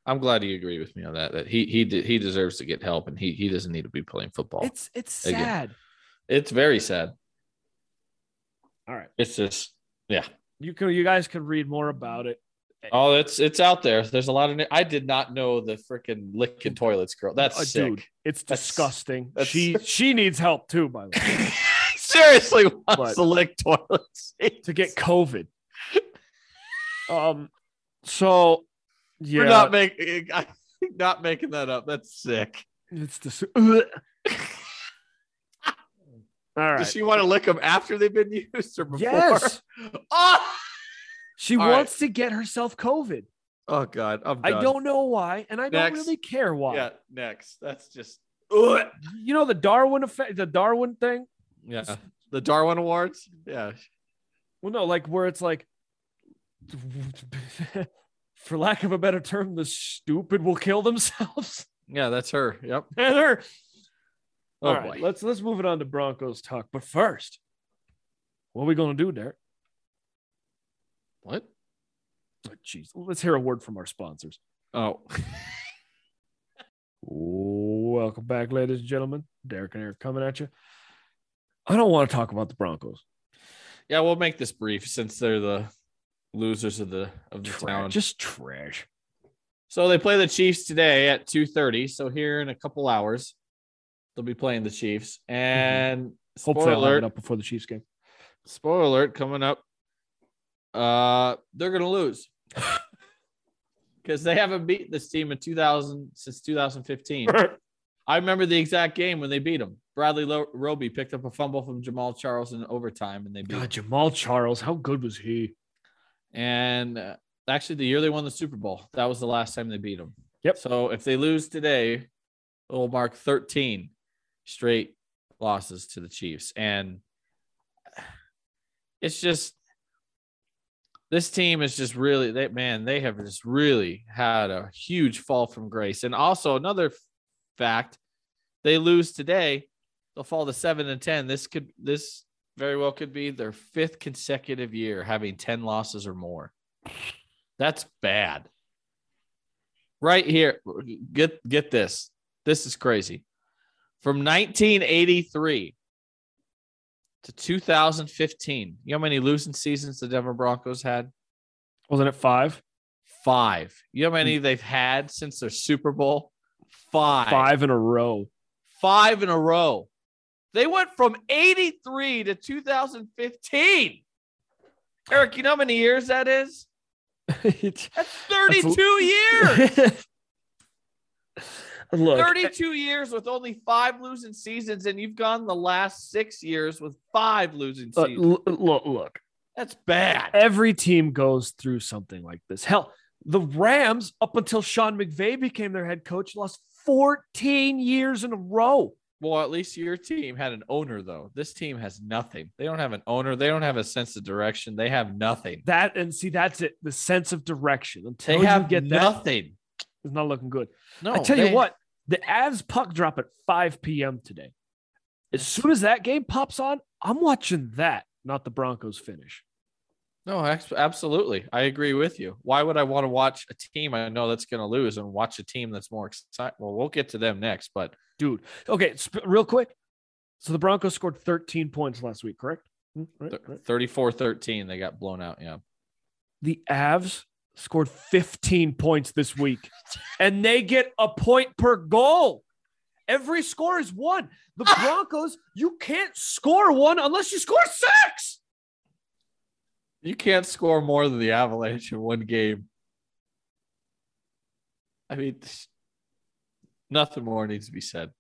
I'm glad you agree with me on that. That he he de- he deserves to get help and he he doesn't need to be playing football. It's, It's sad. it's Again. sad. very sad. All right. It's just yeah. You can you guys can read more about it. Oh, it's it's out there. There's a lot of I did not know the freaking licking toilets girl. That's Uh, sick. dude, it's That's- disgusting. that's- she she needs help too, by the way, Seriously wants But- to lick toilets. to get COVID. Um so yeah, We're not making not making that up. That's sick. it's dis- All right. Does she want to lick them after they've been used or before? yes. Oh, She All right. wants to get herself COVID. oh God. I'm I don't know why, and I don't really care why. Yeah, next. That's just Ugh. You know the Darwin effect, the Darwin thing. yeah. The Darwin Awards. Yeah. Well, no, like where it's like, for lack of a better term, the stupid will kill themselves. Yeah, that's her. Yep. and her. Oh All right, boy. let's let's move it on to Broncos talk. But first, what are we gonna do, Derek? What? Oh, Jeez, let's hear a word from our sponsors. Oh. Welcome back, ladies and gentlemen. Derek and Eric coming at you. I don't want to talk about the Broncos. Yeah, we'll make this brief since they're the losers of the of the Trash, town. just trash. So they play the Chiefs today at 2:30. So here in a couple hours, they'll be playing the Chiefs. Mm-hmm. And Hopefully, spoiler it alert, up before the Chiefs game. spoiler alert coming up. Uh, they're gonna lose because they haven't beat this team in 2000 since 2015. I remember the exact game when they beat them. Bradley Lo- Roby picked up a fumble from Jamaal Charles in overtime, and they beat. God, 'em. Jamaal Charles, how good was he? And uh, actually, the year they won the Super Bowl, that was the last time they beat them. Yep. So if they lose today, it will mark 13 straight losses to the Chiefs. And it's just this team is just really they man, they have just really had a huge fall from grace. And also another fact, they lose today, they'll fall to seven and ten. This could this very well could be their fifth consecutive year having 10 losses or more. That's bad. Right here, get get this. This is crazy. From 1983 to 2015, you know how many losing seasons the Denver Broncos had? Wasn't it five? Five. You know how many mm. they've had since their Super Bowl? Five. Five in a row. Five in a row. They went from 83 to 2015. Eric, you know how many years that is? That's 32 years. Look, 32 years with only five losing seasons, and you've gone the last six years with five losing seasons. Uh, look, look. That's bad. Every team goes through something like this. Hell, the Rams, up until Sean McVay became their head coach, lost 14 years in a row. Well, at least your team had an owner, though. This team has nothing. They don't have an owner. They don't have a sense of direction. They have nothing. That and see, that's it. The sense of direction. Until They you have get that, nothing. it's not looking good. No, I tell they- you what, the Avs puck drop at 5 p.m. today. As soon as that game pops on, I'm watching that, not the Broncos finish. No, absolutely. I agree with you. Why would I want to watch a team I know that's going to lose and watch a team that's more exciting? Well, we'll get to them next, but Dude, okay, sp- real quick. So the Broncos scored 13 points last week, correct? Hmm, Right, right. 34 13, they got blown out. Yeah. The Avs scored 15 points this week, and they get a point per goal. Every score is one. The ah! Broncos, you can't score one unless you score six. You can't score more than the Avalanche in one game. I mean, nothing more needs to be said.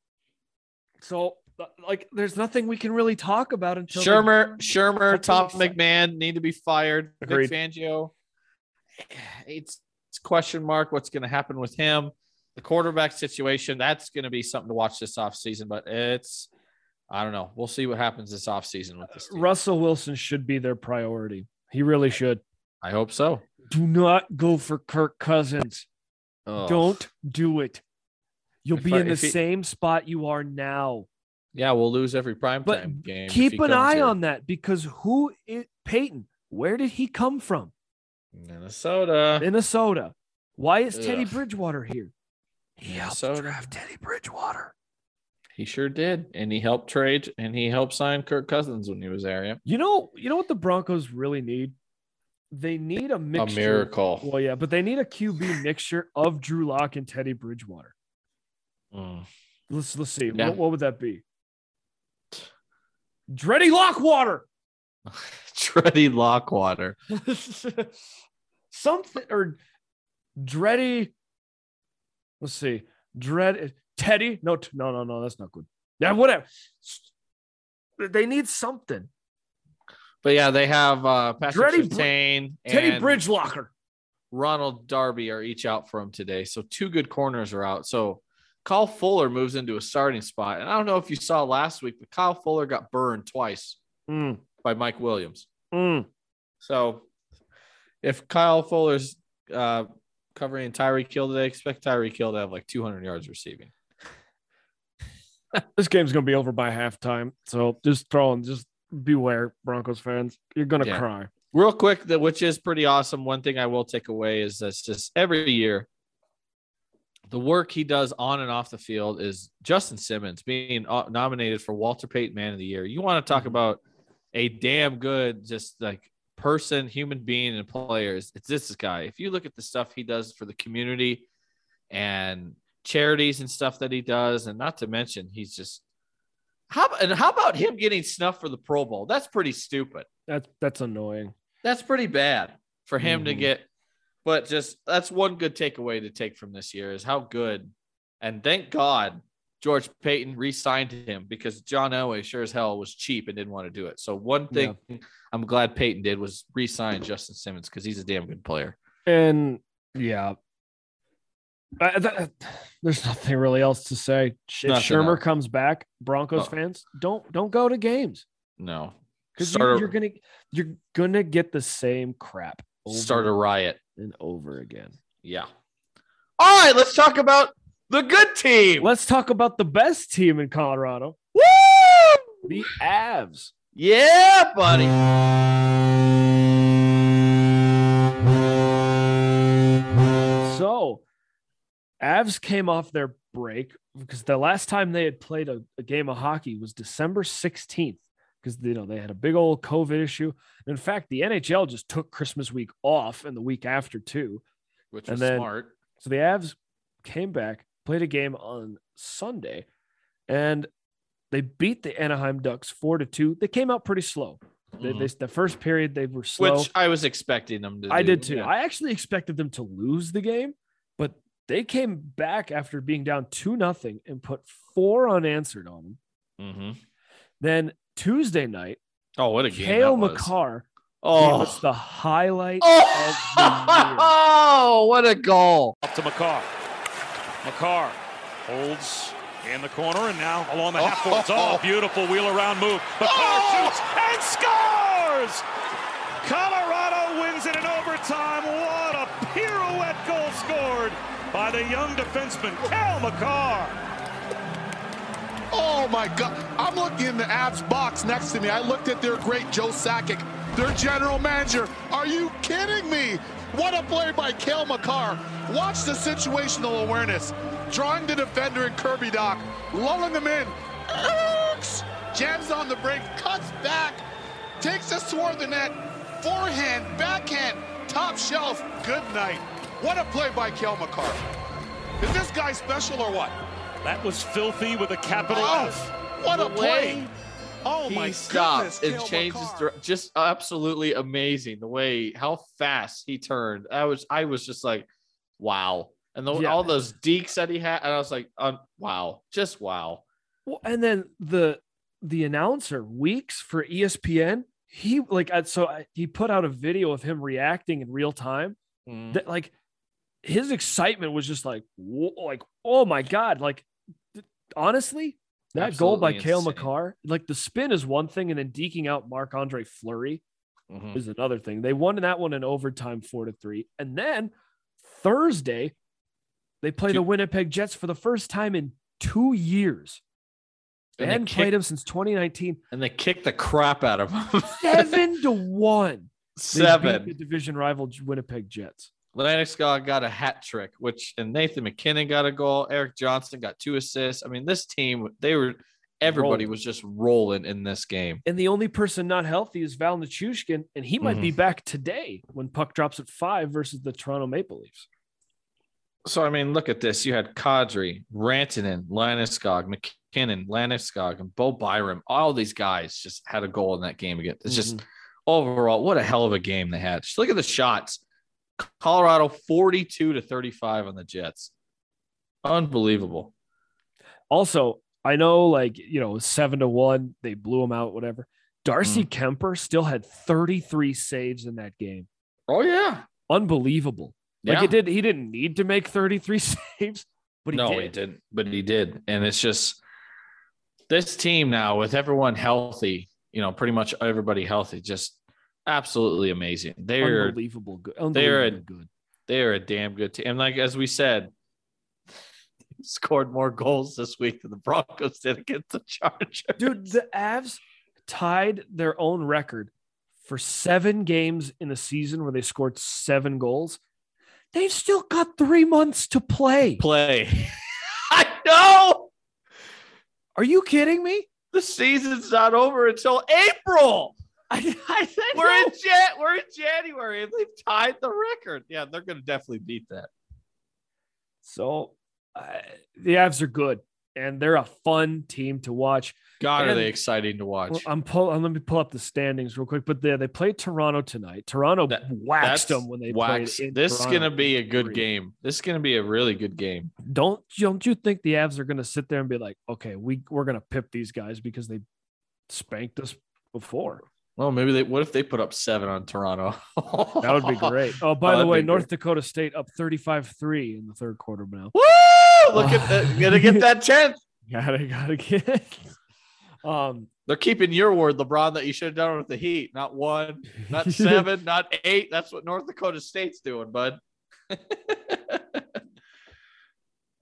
So, uh, like, there's nothing we can really talk about until they- Shurmur, Shurmur, Tom McMahon need to be fired. Agreed. Fangio, it's, it's question mark what's going to happen with him. The quarterback situation, that's going to be something to watch this offseason, but it's I don't know. We'll see what happens this offseason with this. Team. Russell Wilson should be their priority. He really should. I hope so. Do not go for Kirk Cousins. Ugh. Don't do it. You'll If be I- in the he- same spot you are now. Yeah, we'll lose every prime But time game. Keep an eye here. on that because who is Paton? Where did he come from? Minnesota. Minnesota. Why is Teddy Bridgewater here? He helped Minnesota. draft Teddy Bridgewater. He sure did, and he helped trade, and he helped sign Kirk Cousins when he was there. Yeah, You know, you know what the Broncos really need? They need a a miracle. Well, yeah, but they need a QB mixture of Drew Lock and Teddy Bridgewater. Mm. Let's let's see. Yeah. What, what would that be? Dreddy Lockwater. Treddy Lockwater. Something or Dreddy. Let's see. Dread Teddy. No, no, no, no. That's not good. Yeah, whatever. They need something. But yeah, they have uh, Patrick Dreddy Br- Teddy Bridgelocker. Ronald Darby are each out for him today. So two good corners are out. So Kyle Fuller moves into a starting spot. And I don't know if you saw last week, but Kyle Fuller got burned twice Mm, by Mike Williams. mm. So if Kyle Fuller's uh, covering Tyreek Hill today, expect Tyreek Hill to have like 200 yards receiving. This game's gonna be over by halftime. So just throwing, just beware, Broncos fans. You're gonna Yeah. cry. Real quick, that which is pretty awesome. One thing I will take away is that's just every year, the work he does on and off the field is Justin Simmons being uh, nominated for Walter Payton Man of the Year. You want to talk Mhm. about a damn good, just like person, human being, and players. It's this guy. If you look at the stuff he does for the community and charities and stuff that he does, and not to mention he's just how and how about him getting snuffed for the Pro Bowl? That's pretty stupid That's that's annoying. that's pretty bad for him to Mhm. get but just that's one good takeaway to take from this year is how good and thank god george paton re-signed him because john elway sure as hell was cheap and didn't want to do it so one thing i'm glad paton did was re-sign justin simmons because he's a damn good player And yeah, I- that- there's nothing really else to say. If Nothing Shurmur else. comes back, Broncos Oh. fans don't don't go to games no because a- you're gonna you're gonna get the same crap start a riot and over again. yeah all right let's talk about the good team Let's talk about the best team in Colorado, Woo! the Avs. yeah buddy So, Avs came off their break because the last time they had played a, a game of hockey was December 16th because you know they had a big old COVID issue. In fact, the NHL just took Christmas week off and the week after too. which And was then- smart So the Avs came back, played a game on Sunday, and they beat the Anaheim Ducks four to two. They came out pretty slow. They, Mhm. they, the first period they were slow. which i was expecting them to I do. did too. Yeah. I actually expected them to lose the game, but they came back after being down two nothing and put four unanswered on them. Mm-hmm. Then Tuesday night, Oh, what a game! Cale that. Makar Oh. us the highlight of the year. Oh, what a goal! Up to Makar. Makar holds in the corner and now along the half court. Oh, beautiful wheel around move. Makar oh. shoots and scores! Colorado wins it in overtime. What a pirouette goal scored by the young defenseman, Cale Makar. Oh my God. I'm looking in the Avs box next to me. I looked at their great Joe Sakic, their general manager. Are you kidding me? What a play by Cale Makar. Watch the situational awareness. Drawing the defender in Kirby Dach, lulling him in. Erks! Jams on the break, cuts back, takes a toward the net. Forehand, backhand, top shelf. Good night. What a play by Cale Makar. Is this guy special or what? That was filthy with a capital Oh, F. what a The play. Oh he my stopped goodness, and Cale changed his Makar. just absolutely amazing the way how fast he turned. I was I was just like, wow. And the, Yeah. all those deeks that he had, and I was like, um, wow, just wow. Well, and then the the announcer Weeks for ESPN, he like so I, he put out a video of him reacting in real time. Mm. That like his excitement was just like like oh my god, like honestly, That goal by Absolutely Cale. Makar, like the spin is one thing, and then deking out Marc Andre Fleury Mhm. is another thing. They won that one in overtime, four to three, and then Thursday they play Two- the Winnipeg Jets for the first time in two years. They And they hadn't played them since 2019. And they kicked the crap out of them. Seven to one. Beat the Seven. division rival Winnipeg Jets. Landeskog got a hat trick, which and Nathan MacKinnon got a goal. Erik Johnson got two assists. I mean, this team, they were everybody Rolling. was just rolling in this game. And the only person not healthy is Val Nichushkin, and he might be Mm-hmm. back today when puck drops at five versus the Toronto Maple Leafs. So I mean, look at this. You had Kadri, Rantanen, Landeskog, MacKinnon, Landeskog, and Bo Byram. All these guys just had a goal in that game again. It's just Mm-hmm. overall, what a hell of a game they had. Just look at the shots. Colorado 42 to 35 on the Jets. Unbelievable. Also, I know, like, you know, seven to one, they blew him out, whatever. Darcy Mm. Kuemper still had 33 saves in that game. Oh yeah. Unbelievable. Like Yeah. it did, he didn't need to make 33 saves, but he no, did. he didn't, but he did. And it's just this team now with everyone healthy, you know, pretty much everybody healthy, just absolutely amazing. They're Unbelievable good. they're a- good. they're a damn good team. And like as we said, scored more goals this week than the Broncos did against the Chargers. Dude, the Avs tied their own record for seven games in a season where they scored seven goals. They've still got three months to play. play. I know Are you kidding me? the season's not over until April. I, I, I We're know. in Jan- we're in January and they've tied the record. Yeah, they're gonna definitely beat that. So uh, the Avs are good and they're a fun team to watch. God, are they exciting to watch? I'm pull. Let me pull up the standings real quick. But they they played Toronto tonight. Toronto That- waxed them when they wax. played. in This is gonna be a good Three. game. This is gonna be a really good game. Don't don't you think the Avs are going to sit there and be like, okay, we we're going to pip these guys because they spanked us before. Well, maybe they. What if they put up seven on Toronto? That would be great. Oh, by Oh, the way, North great. Dakota State up 35-3 in the third quarter now. Woo! Look at that. Gonna get that tenth. Gotta gotta get. um, They're keeping your word, LeBron, that you should have done with the Heat. Not one, not seven, not eight. That's what North Dakota State's doing, bud.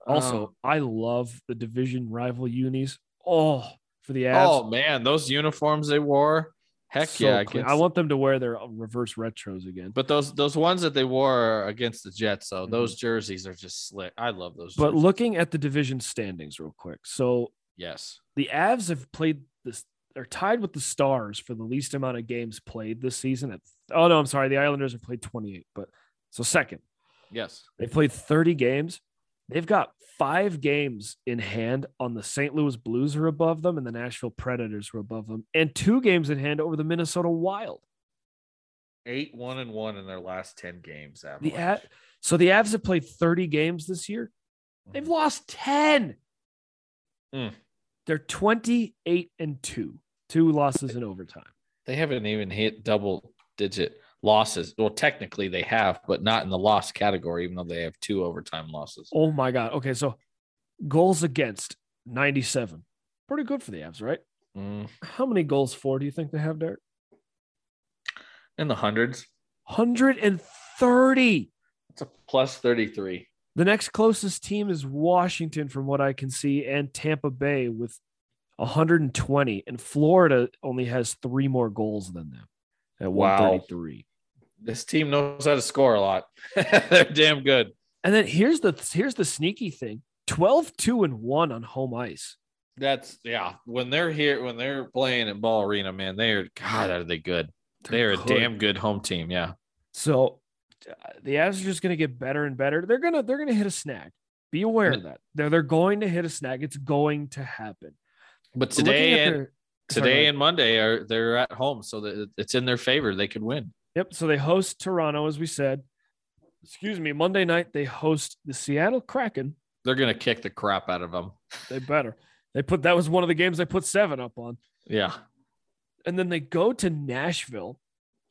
also, I love the division rival unis. Oh, for the oh, Avs. oh, man, those uniforms they wore. Heck so yeah! against- I want them to wear their reverse retros again. But those those ones that they wore against the Jets, though, those jerseys are just slick. I love those. Mm-hmm. But jerseys. looking at the division standings real quick. So yes, the Avs have played this. They're tied with the Stars for the least amount of games played this season. At, oh no, I'm sorry. The Islanders have played 28, but so second. yes. They've played 30 games. They've got five games in hand on the St. Louis Blues are above them, and the Nashville Predators are above them, and two games in hand over the Minnesota Wild. Eight one and one in their last ten games. The Avalanche. A- so the Avs have played 30 games this year. They've lost 10. Mm. They're 28 and 2. Two losses in overtime. They haven't even hit double digit losses. Well, technically they have, but not in the loss category, even though they have two overtime losses. Oh my god. Okay, so goals against 97. Pretty good for the Avs, right? Mm, How many goals for do you think they have there? in the hundreds. 130. It's a plus 33. The next closest team is Washington, from what I can see, and Tampa Bay with 120. And Florida only has three more goals than them at Wow. 133. This team knows how to score a lot. They're damn good. And then here's the here's the sneaky thing: 12, 2, and 1 on home ice. That's yeah. When they're here, when they're playing at Ball Arena, man, they are God, are they good? They're a good. damn good home team. Yeah. So uh, the Avs are just going to get better and better. They're gonna they're gonna hit a snag. Be aware of that. They're they're going to hit a snag. It's going to happen. But But today and their- today go and Monday are they're at home, so that it's in their favor. They could win. Yep. So they host Toronto, as we said. Excuse me. Monday night they host the Seattle Kraken. They're gonna kick the crap out of them. They better. They put that was one of the games they put seven up on, Yeah. and then they go to Nashville.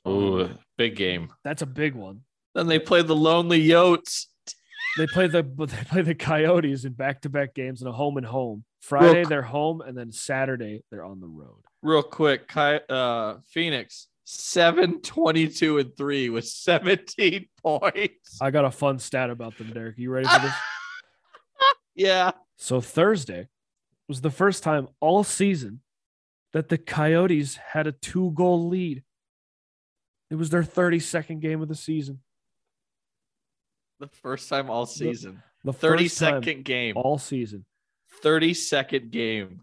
Ooh, Um, big game. that's a big one. Then they play the Lonely Yotes. they play the they play the Coyotes in back to back games in a home and home. Friday Real- they're home, and then Saturday they're on the road. Real quick, uh, Phoenix seven twenty two and three with seventeen points. I got a fun stat about them, Derek. You ready for this? Yeah, So Thursday was the first time all season that the Coyotes had a two goal lead. It was their 32nd game of the season. the first time all season. The time second game. all season. Thirty second game.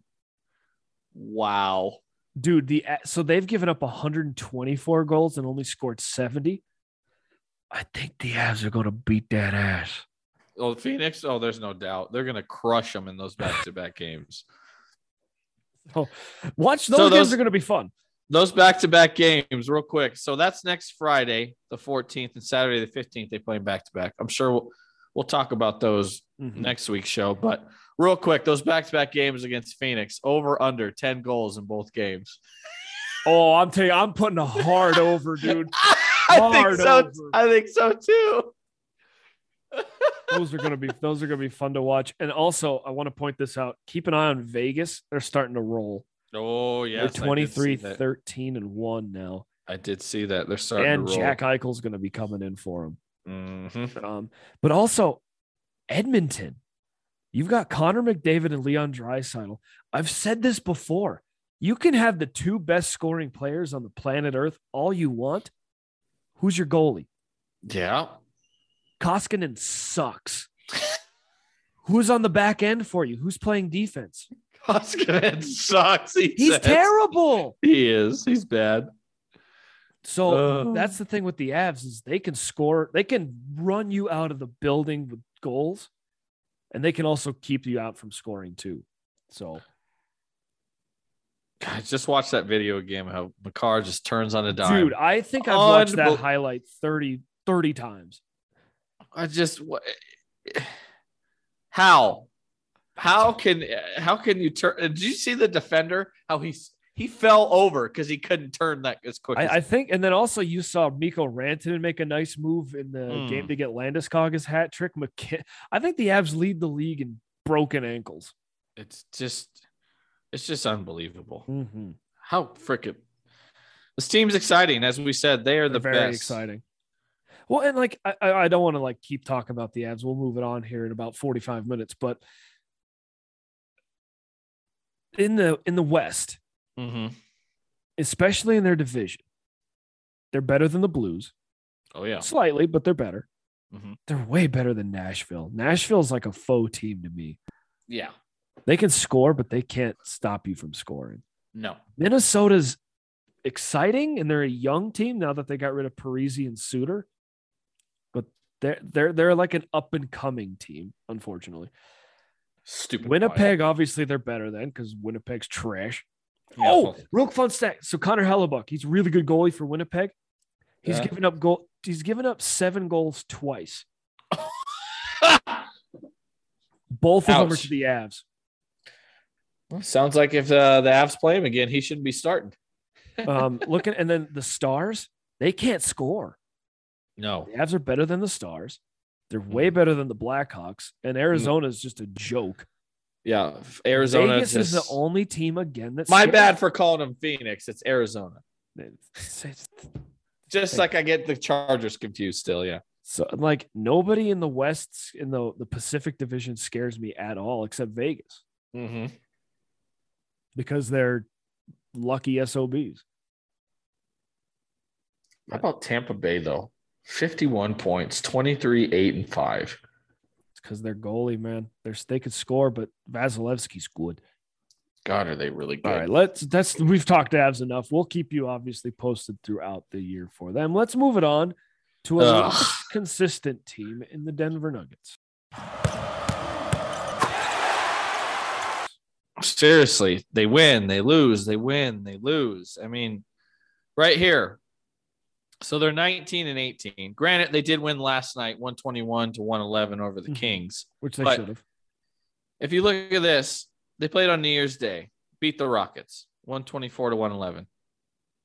Wow. Dude, the so they've given up 124 goals and only scored 70. I think the Avs are going to beat that ass. Oh, Phoenix. Oh, there's no doubt they're gonna crush them in those back to back games. Oh, watch those, So games are going to be fun. Those back to back games, real quick. So that's next Friday, the 14th, and Saturday, the 15th. They play back to back. I'm sure we'll, we'll talk about those Mhm. next week's show. But real quick, those back to back games against Phoenix, over under 10 goals in both games. Oh, I'm telling you, I'm putting a hard over, dude. I think so. over. I think so too. those are gonna be those are gonna be fun to watch. And also, I want to point this out. Keep an eye on Vegas. They're starting to roll. Oh, yeah, They're yes. I did 23, 13, and 1 now. I did see that. They're starting And to roll. Jack Eichel's gonna be coming in for him. Mhm. Um, but also Edmonton. You've got Connor McDavid and Leon Draisaitl. I've said this before. You can have the two best scoring players on the planet Earth all you want. Who's your goalie? Yeah. Koskinen sucks. Who's on the back end for you? Who's playing defense? Koskinen sucks. He He's says. terrible. He is. He's bad. So Uh. that's the thing with the Avs is they can score, they can run you out of the building with goals, and they can also keep you out from scoring too. So God, just watch that video again. How McCarr just turns on a dime. dude, I think I've watched that highlight 30, 30 times. I just? How? How can how can you turn? Did you see the defender? How he's he fell over because he couldn't turn that as quick. I, as, I think, and then also you saw Mikko Rantanen make a nice move in the Hmm. game to get Landeskog's hat trick. McK- I think the Avs lead the league in broken ankles. it's just it's just unbelievable. Mm-hmm. How freaking this team's exciting. As we said, they are the very best. exciting. Well, and like I, I I don't want to like keep talking about the Avs. We'll move it on here in about forty five minutes, but in the in the West, Mhm. especially in their division, they're better than the Blues Oh yeah. slightly, but they're better. Mhm. They're way better than Nashville. Nashville's like a faux team to me. Yeah. They can score, but they can't stop you from scoring. No. Minnesota's exciting, and they're a young team now that they got rid of Parise and Suter. But they're they're they're like an up and coming team, unfortunately. Stupid. Winnipeg, obviously, they're better than because Winnipeg's trash. Yeah, oh, real fun stat. So Connor Hellebuyck, he's a really good goalie for Winnipeg. He's Yeah. given up goal. He's given up seven goals twice. Both of them are to the Avs. Well, sounds like if uh, the Avs play him again, he shouldn't be starting. Um, looking and then the Stars, they can't score. No. The Avs are better than the Stars. They're Mm-hmm. way better than the Blackhawks, and Arizona is just a joke. Yeah. Arizona. Vegas is the only team again that's My bad for calling them Phoenix. It's Arizona. It's- Just like I get the Chargers confused still. Yeah. So like nobody in the West in the the Pacific Division scares me at all except Vegas Mm-hmm. because they're lucky SOBs. How about Tampa Bay though? 51 points, 23, 8, and 5. It's because they're goalie, man. They're they could score, but Vasilevskiy's good. God, are they really good? All right, let's that's we've talked Avs enough. We'll keep you obviously posted throughout the year for them. Let's move it on to a less consistent team in the Denver Nuggets. Seriously, they win, they lose, they win, they lose. I mean, right here. So they're 19 and 18. Granted, they did win last night, 121 to 111 over the Mhm. Kings. Which they should have. If you look at this, they played on New Year's Day, beat the Rockets 124 to 111.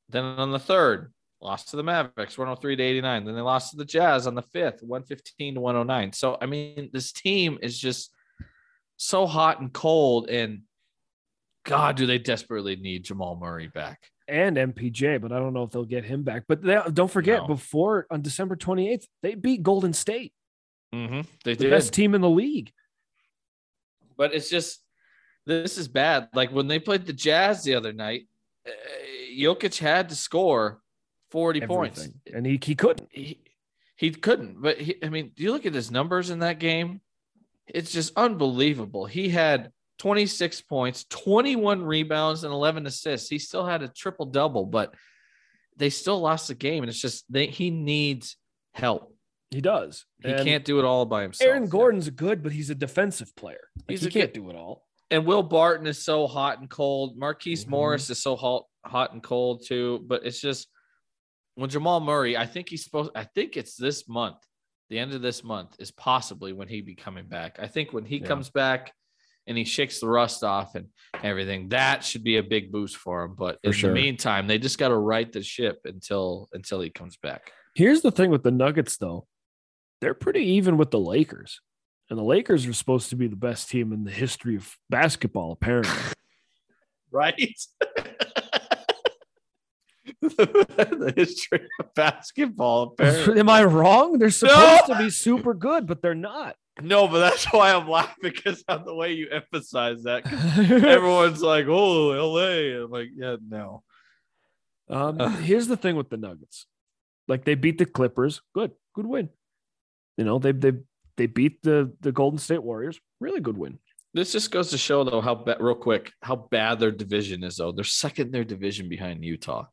Then on the third, lost to the Mavericks 103 to 89. Then they lost to the Jazz on the fifth, 115 to 109. So I mean, this team is just so hot and cold, and God, do they desperately need Jamal Murray back? And MPJ, but I don't know if they'll get him back. But they, don't forget, No. before on December 28th, they beat Golden State, Mm-hmm. They the did, best team in the league. but it's just this is bad. Like when they played the Jazz the other night, uh, Jokic had to score 40 points. And he he couldn't. he he couldn't. But he, I mean, do you look at his numbers in that game? It's just unbelievable. He had 26 points, 21 rebounds, and 11 assists. He still had a triple double, but they still lost the game. And it's just they, he needs help. He does. He And can't do it all by himself. Aaron Gordon's good, but he's a defensive player. Like, he can't good- do it all. and Will Barton is so hot and cold. Marquise Mhm. Morris is so hot, hot and cold too. But it's just when Jamal Murray, I think he's supposed. I think it's this month. The end of this month is possibly when he'd be coming back. I think when he Yeah. comes back and he shakes the rust off and everything, that should be a big boost for him. But For in sure. the meantime, they just got to right the ship until until he comes back. Here's the thing with the Nuggets, though. They're pretty even with the Lakers. And the Lakers are supposed to be the best team in the history of basketball, apparently. Right. the history of basketball, apparently. Am I wrong? They're supposed to be super good, but they're not. No, but that's why I'm laughing because of the way you emphasize that. Everyone's like, "Oh, LA." I'm like, "Yeah, no." Um, here's the thing with the Nuggets. Like they beat the Clippers. Good, good win. You know, they they they beat the the Golden State Warriors. Really good win. This just goes to show, though, how ba- real quick how bad their division is. Though they're second in their division behind Utah.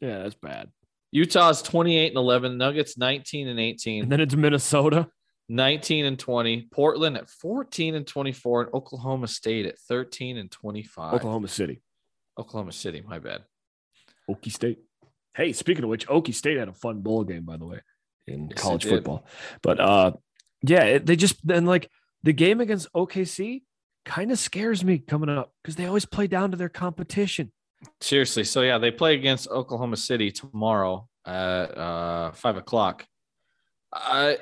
Yeah, that's bad. Utah's 28 and 11, Nuggets 19 and 18, And then it's Minnesota. 19 and 20, Portland at 14 and 24, and Oklahoma State at 13 and 25. Oklahoma City. Oklahoma City, my bad. Okie State. Hey, speaking of which, Okie State had a fun bowl game, by the way, in Yes, college football. But uh, yeah, it, they just then like the game against OKC kind of scares me coming up because they always play down to their competition. Seriously. So yeah, they play against Oklahoma City tomorrow at uh, five o'clock. I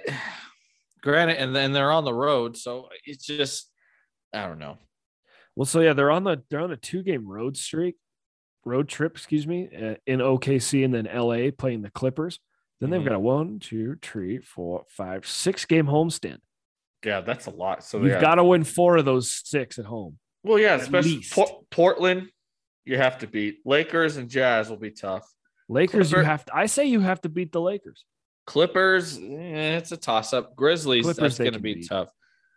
granted, and then they're on the road, so it's just I don't know. Well, so yeah, they're on the they're on a two game road streak, road trip, excuse me, uh, in OKC and then LA playing the Clippers. Then they've Mhm. got a one, two, three, four, five, six game homestand. Yeah, that's a lot. So You've got to win four of those six at home. well, yeah, especially. Por- Portland. You have to beat Lakers and Jazz will be tough. Lakers, you have to. I say you have to beat the Lakers. Clippers, eh, it's a toss up. Grizzlies, Clippers that's going to be beat. tough.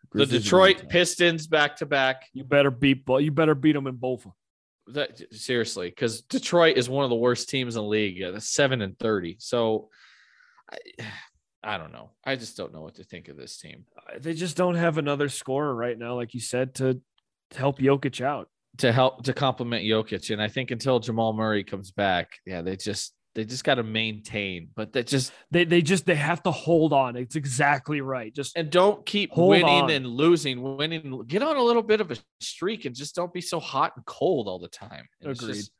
Grizzlies the are gonna be Detroit tough. Pistons back to back. You better beat. You better beat them in both. That seriously, because Detroit is one of the worst teams in the league. Yeah, that's seven and thirty. So, I, I don't know. I just don't know what to think of this team. Uh, They just don't have another scorer right now, like you said, to, to help Jokic out. To help to complement Jokic, and I think until Jamal Murray comes back, yeah, they just they just got to maintain. But that just They they just they have to hold on. It's exactly right. Just and don't keep winning on. and losing, winning. Get on a little bit of a streak and just don't be so hot and cold all the time. It's Agreed. just-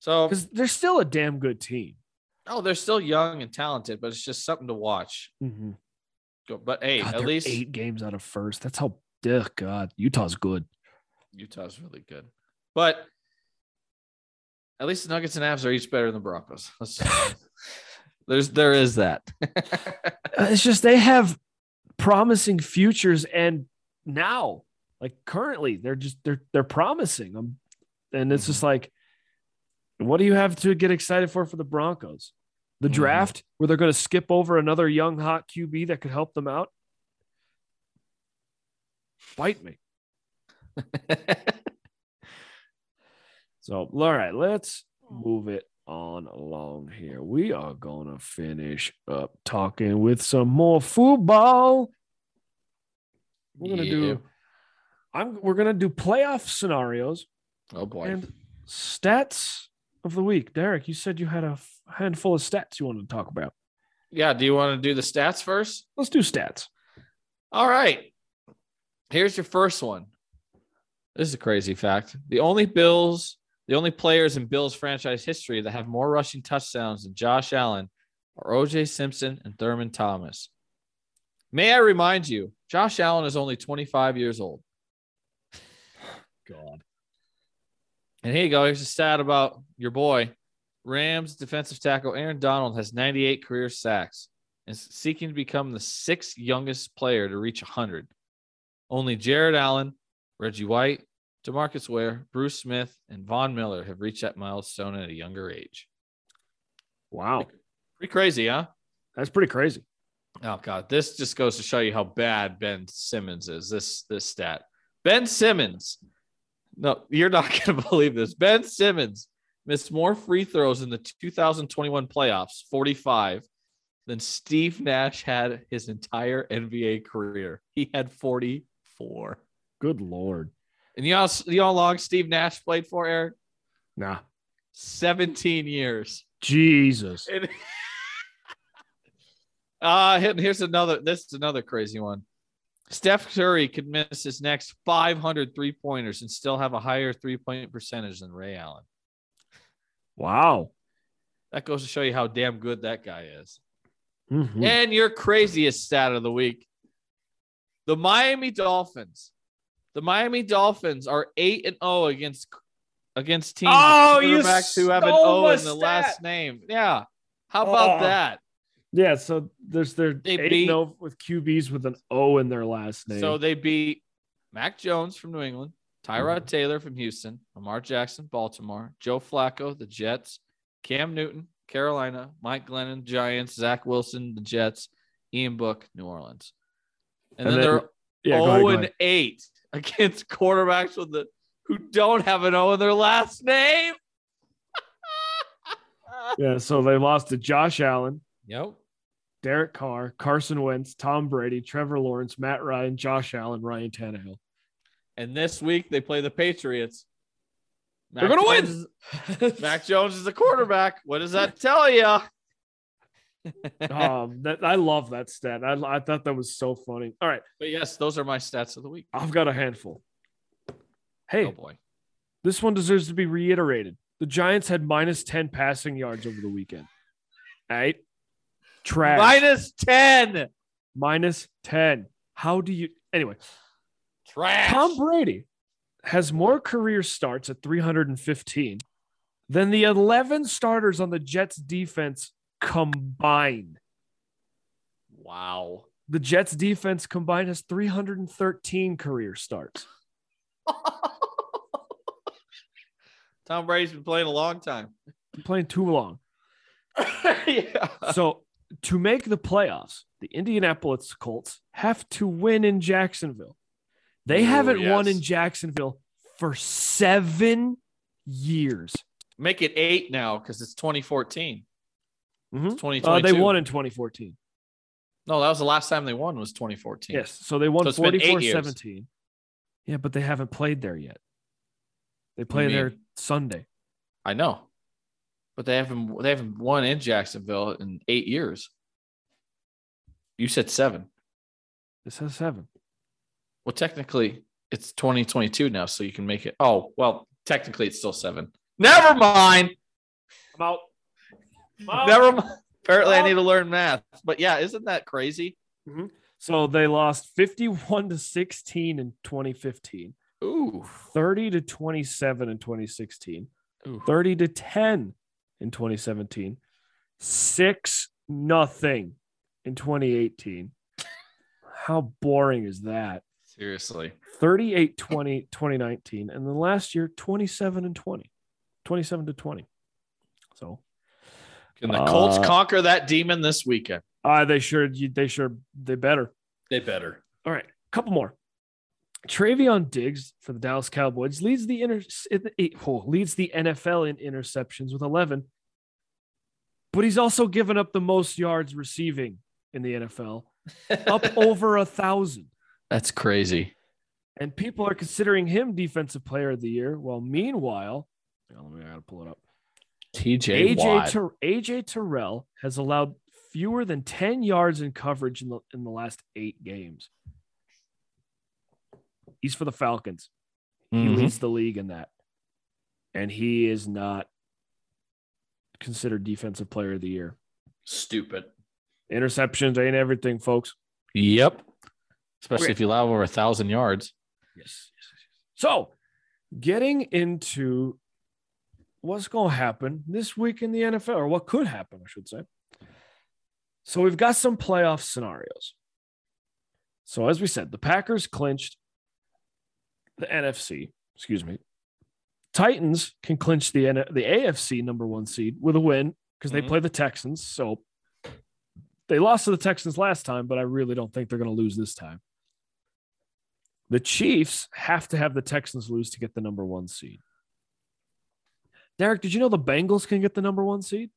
so because they're still a damn good team. oh, they're still young and talented, but it's just something to watch. Mm-hmm. Go- But hey, God, at least eight games out of first. That's how. Ugh, God, Utah's good. Utah's really good. But at least the Nuggets and Avs are each better than the Broncos. There's there is that. Uh, It's just they have promising futures, and now, like currently, they're just they're they're promising them, and it's just like, what do you have to get excited for for the Broncos? The Mhm. draft where they're going to skip over another young hot QB that could help them out. Bite me. So, all right, let's hmm. move it on along here. We are going to finish up talking with some more football. We're going to Yeah. do I'm we're going to do playoff scenarios oh boy. and stats of the week. Derek, you said you had a f- handful of stats you wanted to talk about. yeah, do you want to do the stats first? Let's do stats. All right. Here's your first one. This is a crazy fact. The only Bills The only players in Bills franchise history that have more rushing touchdowns than Josh Allen are OJ Simpson and Thurman Thomas. May I remind you, Josh Allen is only 25 years old. God. And here you go. Here's a stat about your boy. Rams defensive tackle Aaron Donald has 98 career sacks and is seeking to become the sixth youngest player to reach 100. Only Jared Allen, Reggie White, Demarcus Ware, Bruce Smith, and Von Miller have reached that milestone at a younger age. Wow. Pretty crazy, huh? That's pretty crazy. Oh god, this just goes to show you how bad Ben Simmons is. This this stat. Ben Simmons. No, you're not going to believe this. Ben Simmons missed more free throws in the 2021 playoffs, 45, than Steve Nash had his entire NBA career. He had 44. Good lord. And you know, you know how long Steve Nash played for, Eric? Nah. 17 years. Jesus. And uh here's another this is another crazy one. Steph Curry could miss his next 500 three pointers and still have a higher three point percentage than Ray Allen. Wow. That goes to show you how damn good that guy is. Mhm. And your craziest stat of the week the Miami Dolphins. The Miami Dolphins are 8 and 0 against against teams with Oh, you quarterbacks who have an O in the last name. Yeah. How about Oh. that? Yeah, so there's their They eight beat- and O with QBs with an O in their last name. So they beat Mac Jones from New England, Tyrod Mm-hmm. Taylor from Houston, Lamar Jackson, Baltimore, Joe Flacco, the Jets, Cam Newton, Carolina, Mike Glennon, Giants, Zach Wilson, the Jets, Ian Book, New Orleans. And, And then, then- they're yeah, go ahead, 0 go and 8 against quarterbacks with the who don't have an O in their last name. Yeah, so they lost to Josh Allen, Yep. Derek Carr, Carson Wentz, Tom Brady, Trevor Lawrence, Matt Ryan, Josh Allen, Ryan Tannehill. And this week they play the Patriots. They're gonna win. Jones Mac Jones is the quarterback. What does that tell you? Um, that I love that stat. I, I thought that was so funny. All right, But yes, those are my stats of the week. I've got a handful. Hey, Oh boy. this one deserves to be reiterated. The Giants had minus 10 passing yards over the weekend. All right. Trash. Minus 10. Minus 10. How do you anyway? Trash. Tom Brady has more career starts at 315 than the 11 starters on the Jets defense combined. wow. The Jets defense combined has 313 career starts. Tom Brady's been playing a long time. Been playing too long. yeah. So to make the playoffs, the Indianapolis Colts have to win in Jacksonville. They Ooh, haven't won in Jacksonville for seven years. Make it eight now because it's 2014. Mhm. Uh, 2022. they won in 2014. No, that was the last time they won was 2014. Yes. So they won So it's been eight 44 years. 17. Yeah, but they haven't played there yet. They play there Sunday. I know. But they haven't they haven't won in Jacksonville in eight years. You said seven. It says seven. Well, technically it's 2022 now, so you can make it. Oh, well, technically it's still seven. Never mind. I'm out. Never mind. Apparently, I need to learn math. But yeah, isn't that crazy? Mm-hmm. So they lost 51 to 16 in 2015, Ooh. 30 to 27 in 2016, Ooh. 30 to 10 in 2017, 6 nothing in 2018. How boring is that? Seriously. 38 20 2019 and then last year 27 and 20. 27 to 20. So, Can the Colts Uh, conquer that demon this weekend? uh they sure they sure they better. They better. All right, a couple more. Trevon Diggs for the Dallas Cowboys leads the inter- oh, leads the NFL in interceptions with 11, but he's also given up the most yards receiving in the NFL, up over a thousand. That's crazy. And people are considering him Defensive Player of the Year. Well, meanwhile, hang on, let me I gotta pull it up. TJ AJ Watt. Ter- AJ Terrell has allowed fewer than 10 yards in coverage in the in the last eight games. He's for the Falcons. He Mhm. leads the league in that. and he is not considered defensive player of the year. Stupid. Interceptions ain't everything, folks. Yep. Especially Okay. if you allow over a thousand yards. Yes. yes, yes, yes. So, getting into what's going to happen this week in the NFL, or what could happen, I should say. So, we've got some playoff scenarios. So, as we said, the Packers clinched the NFC, excuse me. Titans can clinch the N- the AFC number one seed with a win because they Mhm. play the Texans. So, they lost to the Texans last time, but I really don't think they're going to lose this time. The Chiefs have to have the Texans lose to get the number one seed. Derek, did you know the Bengals can get the number one seed?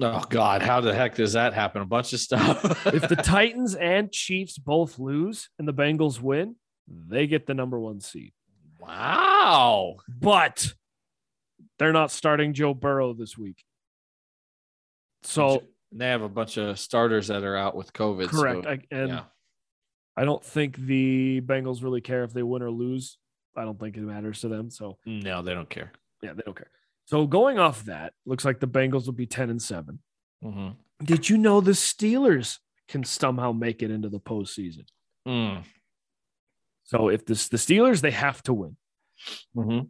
Oh God, how the heck does that happen? A bunch of stuff. If the Titans and Chiefs both lose and the Bengals win, they get the number one seed. wow. But they're not starting Joe Burrow this week. So they have a bunch of starters that are out with COVID. so- correct. I, and yeah. I don't think the Bengals really care if they win or lose. I don't think it matters to them. So No, they don't care. yeah, they don't care. So going off that, looks like the Bengals will be 10 and 7. Mm-hmm. Did you know the Steelers can somehow make it into the postseason? Mm. So if this the Steelers, they have to win. Mm-hmm.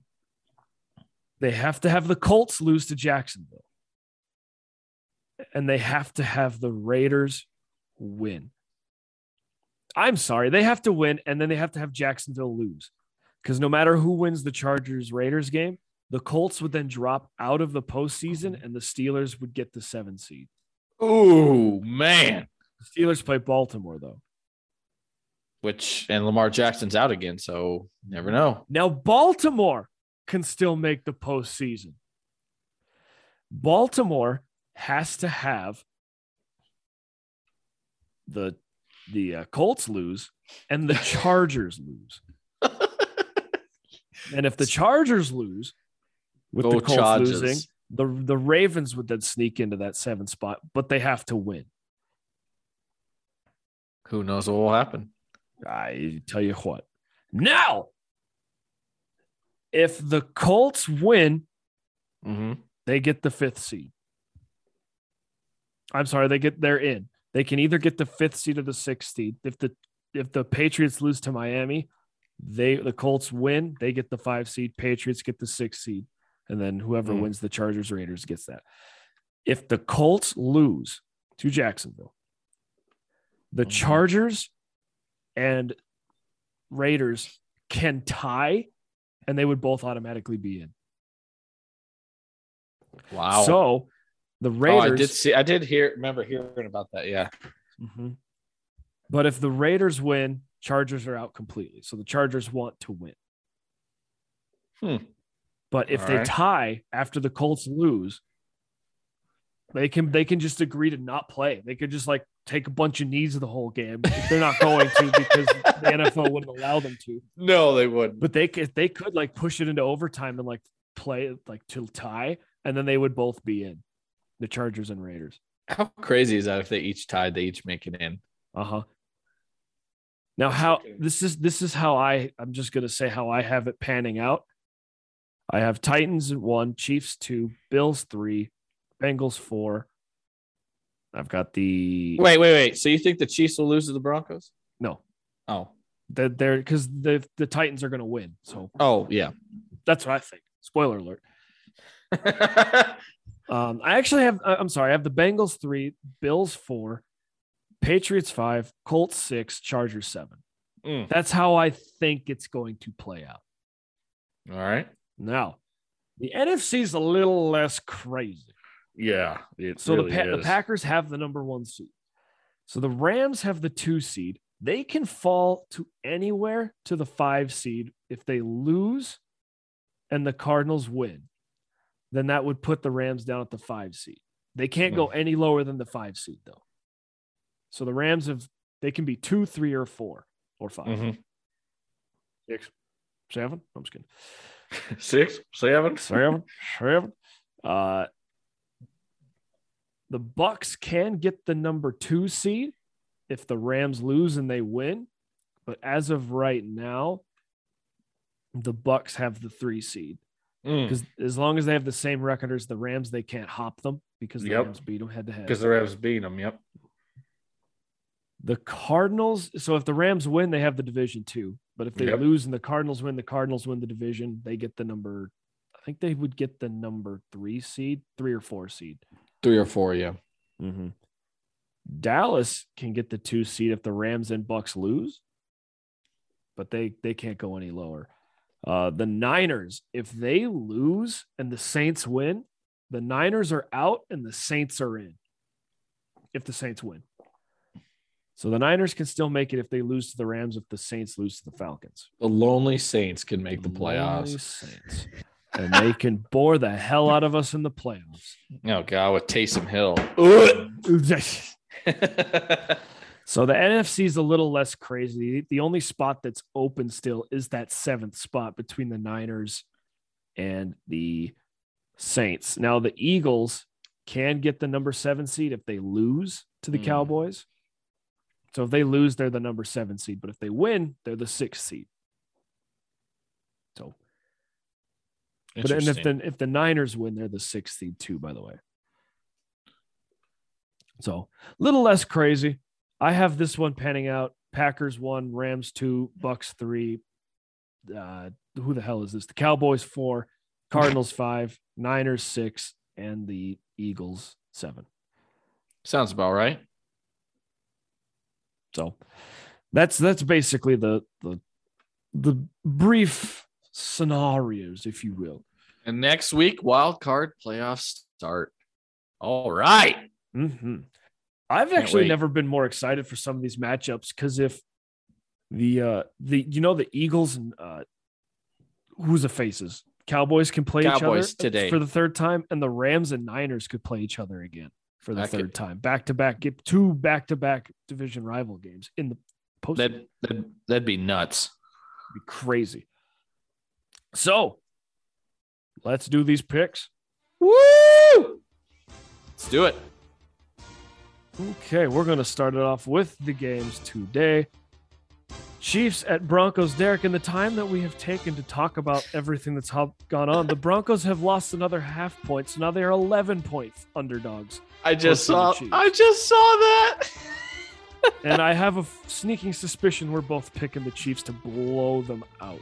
They have to have the Colts lose to Jacksonville. And they have to have the Raiders win. I'm sorry, they have to win and then they have to have Jacksonville lose. Because no matter who wins the Chargers Raiders game, the Colts would then drop out of the postseason and the Steelers would get the seven seed. Oh man. The Steelers play Baltimore though. Which and Lamar Jackson's out again, so never know. Now, Baltimore can still make the postseason. Baltimore has to have the the uh, Colts lose and the Chargers lose. And if the Chargers lose, with Go the Colts Chargers. losing, the the Ravens would then sneak into that seven spot, but they have to win. Who knows what will happen? I tell you what. Now, if the Colts win, Mm-hmm. they get the fifth seed. I'm sorry, they get they're in. They can either get the fifth seed or the sixth seed. If the if the Patriots lose to Miami, they the Colts win, they get the five seed. Patriots get the sixth seed, and then whoever Hmm. wins the Chargers Raiders gets that. If the Colts lose to Jacksonville, the Mhm. Chargers and Raiders can tie, and they would both automatically be in. Wow. So the oh, Raiders. I did see. I did hear. Remember hearing about that? Yeah. Mhm. But if the Raiders win, Chargers are out completely. So the Chargers want to win. Hmm. But if All they right. tie after the Colts lose, they can they can just agree to not play. They could just like take a bunch of knees of the whole game. If they're not going to because the NFL wouldn't allow them to. No, they wouldn't. But they could they could like push it into overtime and like play like to tie, and then they would both be in the Chargers and Raiders. How crazy is that? If they each tied, they each make it in. Uh-huh. Now how this is this is how I I'm just gonna say how I have it panning out. I have Titans at one, Chiefs two, Bills three, Bengals four. I've got the Wait, wait, wait. So you think the Chiefs will lose to the Broncos? no, Oh, they're they're because the the Titans are gonna win. So oh, yeah. that's what I think. Spoiler alert. Um, I actually have I'm sorry, I have the Bengals three, Bills four, Patriots five, Colts six, Chargers seven. Mm. That's how I think it's going to play out. All right. Now, the NFC is a little less crazy. Yeah. It So the, pa- the Packers have the number one seed. So the Rams have the two seed. They can fall to anywhere to the five seed if they lose and the Cardinals win. Then that would put the Rams down at the five seed. They can't go any lower than the five seed though. So the Rams have they can be two, three, or four or 5 Mhm. Six, seven. I'm just kidding. Six, seven. seven, seven. Uh, the Bucs can get the number two seed if the Rams lose and they win, but as of right now, the Bucs have the three seed. Mm, because as long as they have the same record as the Rams, they can't hop them because the Yep. Rams beat them head to head. Because the Rams beat them. Yep. The Cardinals. So if the Rams win, they have the division too. But if they Yep. lose and the Cardinals win, the Cardinals win the division. They get the number. I think they would get the number three seed, three or four seed. Three or four. Yeah. Mm-hmm. Dallas can get the two seed if the Rams and Bucs lose, but they they can't go any lower. Uh, the Niners, if they lose and the Saints win, the Niners are out and the Saints are in. If the Saints win, so the Niners can still make it if they lose to the Rams. If the Saints lose to the Falcons, The lonely Saints can make the Lonely playoffs. Saints. and they can bore the hell out of us in the playoffs. Oh God, with Taysom Hill. So the NFC is a little less crazy. The only spot that's open still is that seventh spot between the Niners and the Saints. Now the Eagles can get the number seven seed if they lose to the Hmm. Cowboys. So if they lose, they're the number seven seed. But if they win, they're the sixth seed. So, but and if the if the Niners win, they're the sixth seed too. By the way. So a little less crazy. I have this one panning out. Packers one, Rams two, Bucs three. Uh, who the hell is this? The Cowboys four, Cardinals five, Niners six, and the Eagles seven. Sounds about right. So that's that's basically the the the brief scenarios, if you will. And next week, wild card playoffs start. All right. hmm I've Can't actually wait. never been more excited for some of these matchups because if the uh the you know the Eagles and uh who's the faces Cowboys can play Cowboys each other today. for the third time, and the Rams and Niners could play each other again for the could- third time, back to back, get two back to back division rival games in the post. That that that'd be nuts. be crazy. So let's do these picks. Woo! Let's do it. Okay, we're going to start it off with the games today. Chiefs at Broncos. Derek, in the time that we have taken to talk about everything that's gone on, the Broncos have lost another half point. So now they are 11 points underdogs. I just saw. I just saw that. And I have a f- sneaking suspicion we're both picking the Chiefs to blow them out.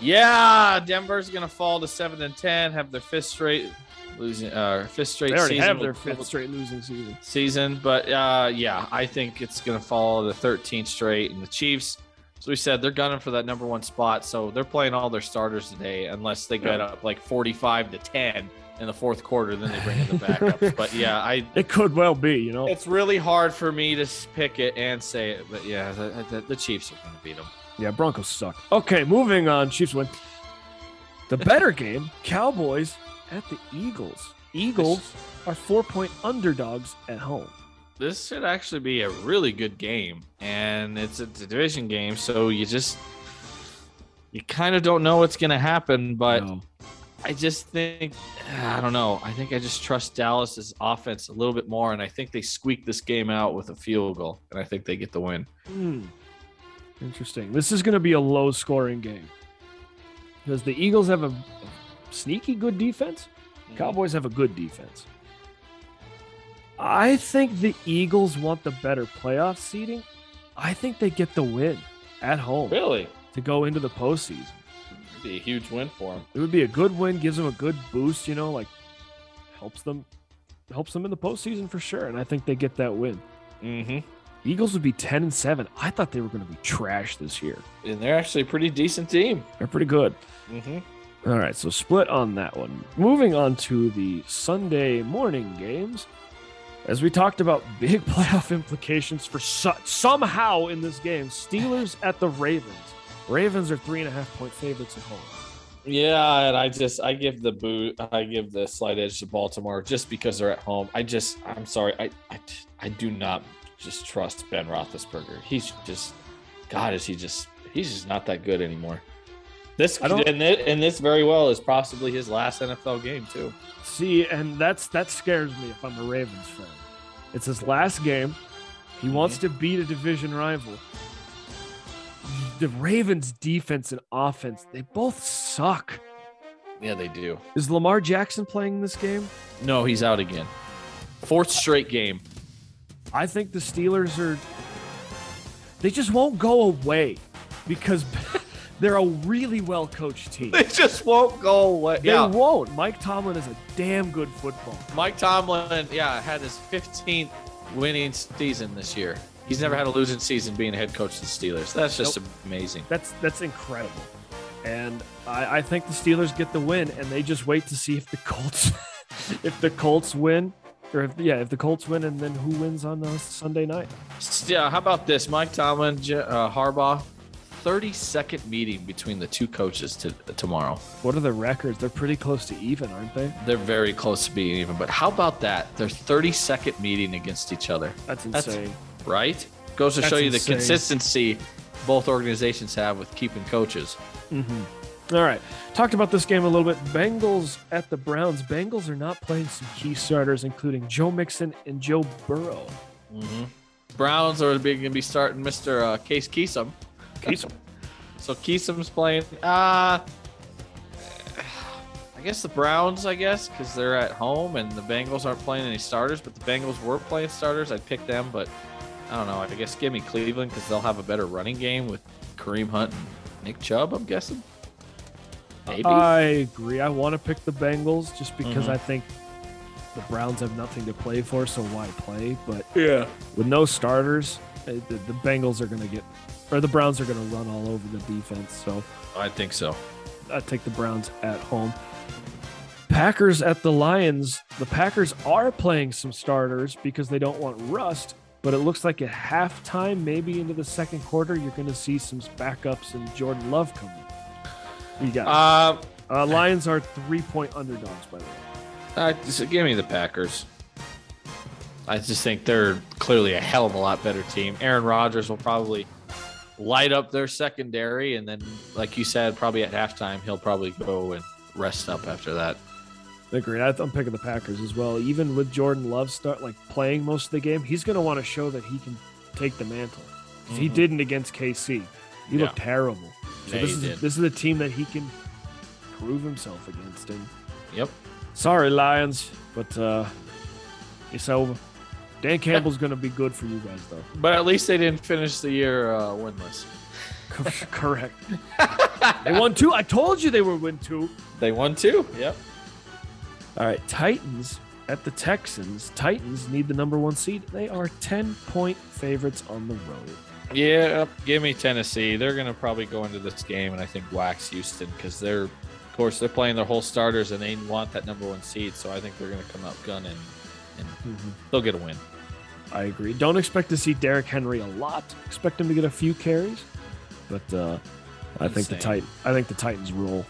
Yeah, Denver's gonna fall to seven and ten, have their fifth straight losing, uh, fifth straight. They already season have their with- fifth straight losing season. season, but uh, yeah, I think it's gonna fall the 13th straight, and the Chiefs. So we said they're gunning for that number one spot, so they're playing all their starters today, unless they get up like 45 to 10 in the fourth quarter, then they bring in the backups. but yeah, I It could well be, you know. it's really hard for me to pick it and say it, but yeah, the, the, the Chiefs are going to beat them. Yeah, Broncos suck. Okay, moving on. Chiefs win. The better game, Cowboys at the Eagles. Eagles are four point underdogs at home. This should actually be a really good game, and it's a, division game, so you just you kind of don't know what's going to happen, but. No. I just think I don't know. I think I just trust Dallas's offense a little bit more, and I think they squeak this game out with a field goal, and I think they get the win. Hmm. Interesting. This is going to be a low scoring game because the Eagles have a sneaky good defense. Cowboys have a good defense. I think the Eagles want the better playoff seeding. I think they get the win at home Really, to go into the postseason. It'd be a huge win for them. It would be a good win, gives them a good boost, you know, like helps them helps them in the postseason for sure. And I think they get that win. Mm-hmm. Eagles would be 10 and 7. I thought they were going to be trash this year. And they're actually a pretty decent team. They're pretty good. Mm-hmm. All right, so split on that one. Moving on to the Sunday morning games. As we talked about big playoff implications for somehow in this game, Steelers at the Ravens. Ravens are three and a half point favorites at home. Yeah, and I just I give the boot I give the slight edge to Baltimore just because they're at home. I just I'm sorry I I, I do not just trust Ben Roethlisberger. He's just God is he just he's just not that good anymore. This and, thi- and this very well is possibly his last NFL game too. See, and that's that scares me if I'm a Ravens fan. It's his last game. He mhm. wants to beat a division rival. The Ravens defense and offense, they both suck. Yeah, they do. Is Lamar Jackson playing this game? No, he's out again. Fourth straight game. I think the Steelers are. They just won't go away because they're a really well coached team. They just won't go away. They Yeah, won't. Mike Tomlin is a damn good football. Mike Tomlin, yeah, had his 15th winning season this year. He's never had a losing season being a head coach of the Steelers. That's just amazing. That's that's incredible. And I, I think the Steelers get the win, and they just wait to see if the Colts, if the Colts win, or if yeah, if the Colts win, and then who wins on uh, Sunday night. Yeah, how about this? Mike Tomlin, uh, Harbaugh, 30 second meeting between the two coaches to, tomorrow. What are the records? They're pretty close to even, aren't they? They're very close to being even, but how about that? Their 30 second meeting against each other, That's That's- insane. right? Goes to That's show you the consistency both organizations have with keeping coaches. Mm-hmm. All right. Talked about this game a little bit. Bengals at the Browns. Bengals are not playing some key starters, including Joe Mixon and Joe Burrow. Mm-hmm. Browns are going to be starting Mr. Uh, Case Keenum. Keenum. So Keenum's playing. Uh, I guess the Browns, I guess, because they're at home and the Bengals aren't playing any starters, but the Bengals were playing starters. I'd pick them, but I don't know. I guess give me Cleveland because they'll have a better running game with Kareem Hunt and Nick Chubb, I'm guessing. Maybe. I agree. I want to pick the Bengals just because Mhm. I think the Browns have nothing to play for, so why play? But yeah. with no starters, uh, the, the Bengals are going to get, or the Browns are going to run all over the defense. So I think so. I take the Browns at home. Packers at the Lions. The Packers are playing some starters because they don't want rust, but it looks like at halftime, maybe into the second quarter, you're going to see some backups and Jordan Love coming. You got Uh, uh, Lions are three point underdogs, by the way. uh, just give me the Packers. I just think they're clearly a hell of a lot better team. Aaron Rodgers will probably light up their secondary, and then, like you said, probably at halftime he'll probably go and rest up after that. Agreed. I'm picking the Packers as well. Even with Jordan Love start like playing most of the game, he's going to want to show that he can take the mantle. He Mhm. didn't against KC. He Yeah. looked terrible. So Yeah, this is did. this is a team that he can prove himself against. And Yep. sorry, Lions, but uh, it's over. Dan Campbell's going to be good for you guys, though. But at least they didn't finish the year uh, winless. Correct. they won two. I told you they were win two. They won two. Yep. All right, Titans at the Texans. Titans need the number one seed. They are 10 point favorites on the road. Yeah, give me Tennessee. They're going to probably go into this game and I think wax Houston because they're, of course, they're playing their whole starters and they want that number one seed. So I think they're going to come out gunning and they'll get a win. I agree. Don't expect to see Derrick Henry a lot. Expect him to get a few carries, but uh, I think the. Titan. I think the Titans rule.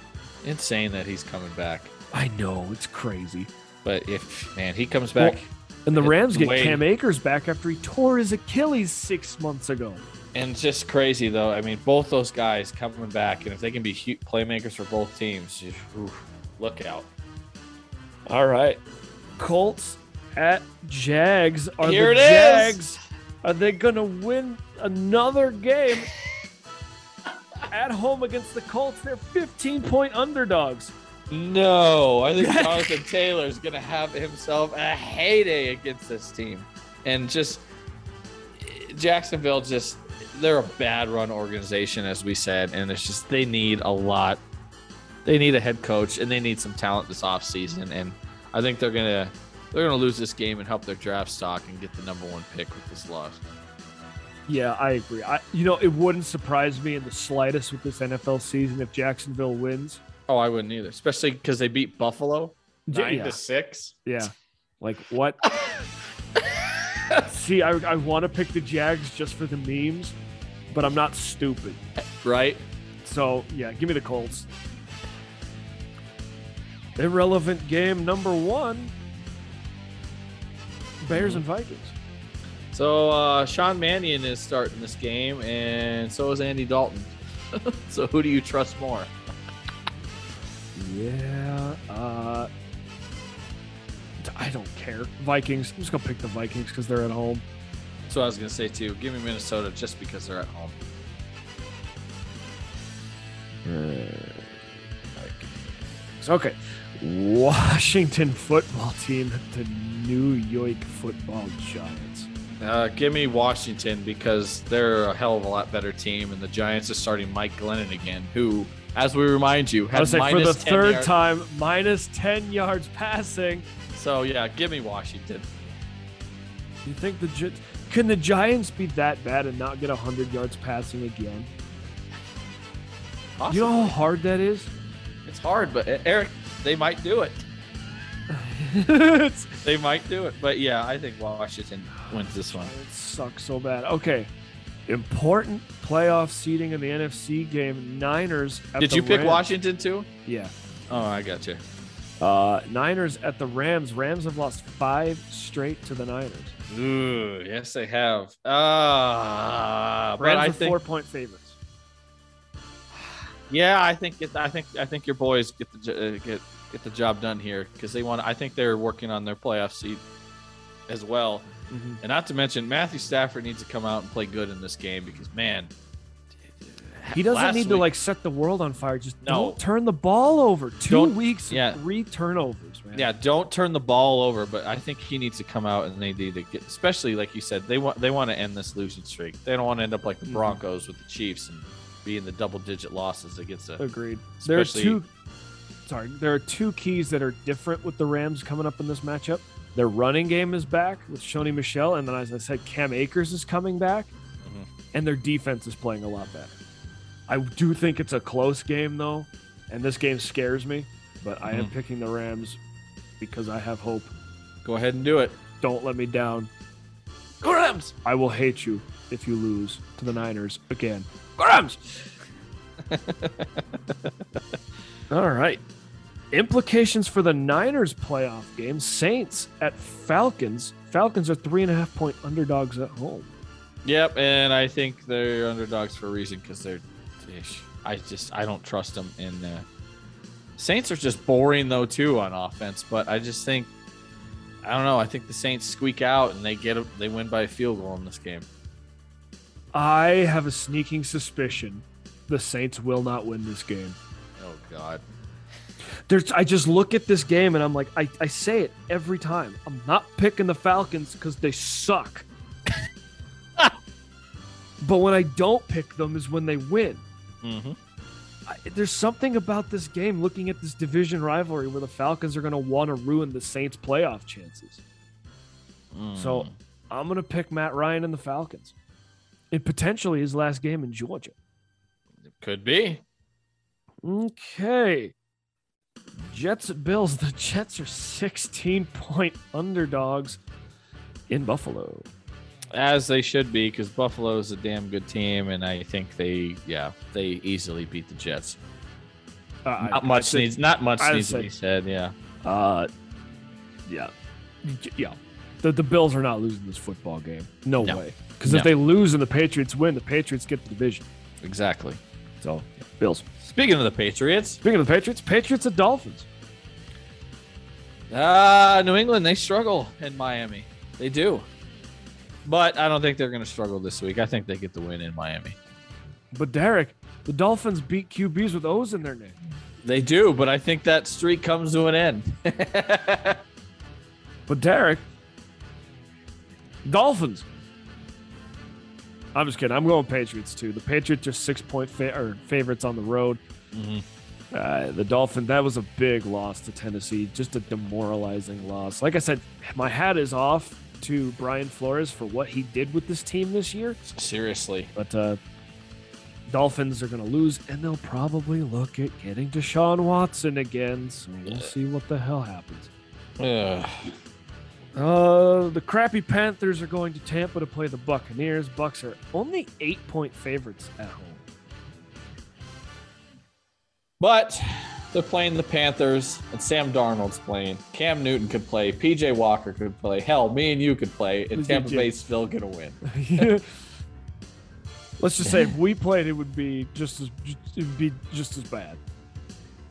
Insane that he's coming back. I know it's crazy. But if, man, he comes back And the Rams get way- Cam Akers back after he tore his Achilles six months ago. and just crazy, though. I mean, both those guys coming back, and if they can be playmakers for both teams, oof, look out. All right, Colts at Jags. Are Here the it is. Jags? Are they gonna win another game at home against the Colts? They're 15 point underdogs. No, I think Jonathan Taylor is going to have himself a heyday against this team. And just Jacksonville, just they're a bad run organization, as we said. And it's just they need a lot. They need a head coach and they need some talent this offseason. And I think they're going to. They're going to lose this game and help their draft stock and get the number one pick with this loss. Yeah, I agree. I, you know, it wouldn't surprise me in the slightest with this NFL season if Jacksonville wins. Oh, I wouldn't either, especially because they beat Buffalo nine yeah. to six. Yeah. Like what? See, I, I want to pick the Jags just for the memes, but I'm not stupid. Right? So yeah, give me the Colts. Irrelevant game number one. Bears and Vikings. So uh, Sean Mannion is starting this game, and so is Andy Dalton. so who do you trust more? Yeah. Uh, I don't care. Vikings. I'm just gonna pick the Vikings because they're at home. That's what I was gonna say too. Give me Minnesota just because they're at home. six. Okay. Washington football team the New York football Giants. Uh, give me Washington because they're a hell of a lot better team, and the Giants are starting Mike Glennon again, who, as we remind you, I had for the minus 10 third yards. time, minus 10 yards passing. So yeah, give me Washington. You think the Gi- can the Giants be that bad and not get 100 yards passing again? You know how hard that is? It's hard, but uh, Eric, they might do it. it's, They might do it, but yeah, I think Washington wins this one. it sucks so bad. Okay. Important playoff seeding in the NFC game. Niners. At Did you pick Rams. Washington too? Yeah. Oh, I got you. Uh, Niners at the Rams. Rams have lost five straight to the Niners. Ooh, yes, they have. Ah, but Rams I are think four point favorites. Yeah, I think it, I think I think your boys get the uh, get get the job done here because they want. I think they're working on their playoff seat as well, Mhm. and not to mention Matthew Stafford needs to come out and play good in this game because man, He doesn't need to like set the world on fire. Just No. don't turn the ball over. 2 Don't- weeks, yeah. three turnovers, man. Yeah, don't turn the ball over, but I think he needs to come out and they need to get, especially like you said, they want they want to end this losing streak. They don't want to end up like the Mhm. Broncos with the Chiefs and be in the double digit losses against the. Agreed. There are Especially- two. Sorry, there are two keys that are different with the Rams coming up in this matchup. Their running game is back with Sony Michel, and then as I said, Cam Akers is coming back, Mhm. and their defense is playing a lot better. I do think it's a close game though, and this game scares me. But I am Mhm. picking the Rams because I have hope. Go ahead and do it. Don't let me down. Go Rams! I will hate you if you lose to the Niners again. Rams. All right. Implications for the Niners playoff game. Saints at Falcons. Falcons are three and a half point underdogs at home. Yep, and I think they're underdogs for a reason because they're. ish. I just I don't trust them. And uh, Saints are just boring though too on offense. But I just think I don't know. I think the Saints squeak out and they get a, they win by a field goal in this game. I have a sneaking suspicion the Saints will not win this game. Oh God. There's, I just look at this game and I'm like, I, I say it every time. I'm not picking the Falcons because they suck. but when I don't pick them is when they win. Mm-hmm. I, there's something about this game looking at this division rivalry where the Falcons are going to want to ruin the Saints' playoff chances. So I'm going to pick Matt Ryan and the Falcons. And potentially his last game in Georgia. It could be. Okay. Jets at Bills. The Jets are 16 point underdogs in Buffalo. As they should be, because Buffalo is a damn good team, and I think they, yeah, they easily beat the Jets. Uh, Not I- much I say- needs, not much needs to be said. Yeah, Uh, yeah. Yeah. The, the Bills are not losing this football game. No, No. way. Because No. if they lose and the Patriots win, the Patriots get the division. exactly. So, Bills. Speaking of the Patriots, Speaking of the Patriots, Patriots at Dolphins. uh, New England they struggle in Miami. They do, but I don't think they're going to struggle this week. I think they get the win in Miami. But Derek, the Dolphins beat QBs with O's in their name. They do, but I think that streak comes to an end. But Derek, Dolphins. I'm just kidding. I'm going Patriots too. The Patriots are six point fa- or favorites on the road. Mhm. Uh, the Dolphins. That was a big loss to Tennessee. Just a demoralizing loss. Like I said, my hat is off to Brian Flores for what he did with this team this year. Seriously, But uh, Dolphins are going to lose, and they'll probably look at getting Deshaun Watson again. So we'll see what the hell happens. Ugh. Uh, the crappy Panthers are going to Tampa to play the Buccaneers. Bucs are only eight point favorites at home. but they're playing the Panthers, and Sam Darnold's playing. Cam Newton could play. PJ Walker could play. Hell, me and you could play, and Tampa. Bay's still gonna win. Let's just say if we played, it would be just as it would be just as bad.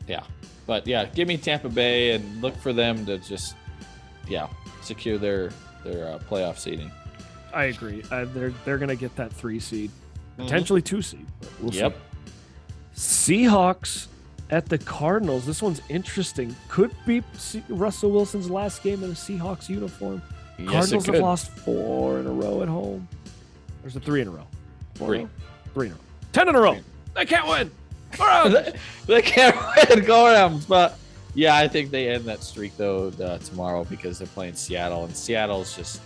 Yeah. But yeah, give me Tampa Bay and look for them to just, yeah, secure their their uh, playoff seeding. I agree. Uh, they're they're gonna get that three seed, potentially two seed. But we'll Yep. see. Seahawks at the Cardinals. This one's interesting. Could be C- Russell Wilson's last game in a Seahawks uniform. Yes, Cardinals have lost four in a row at home. There's a three in a row. Four Three. in a row? Three in a row. Ten in a row. They can't win. they, they can't win. Go Rams. But yeah, I think they end that streak though uh, tomorrow because they're playing Seattle, and Seattle's just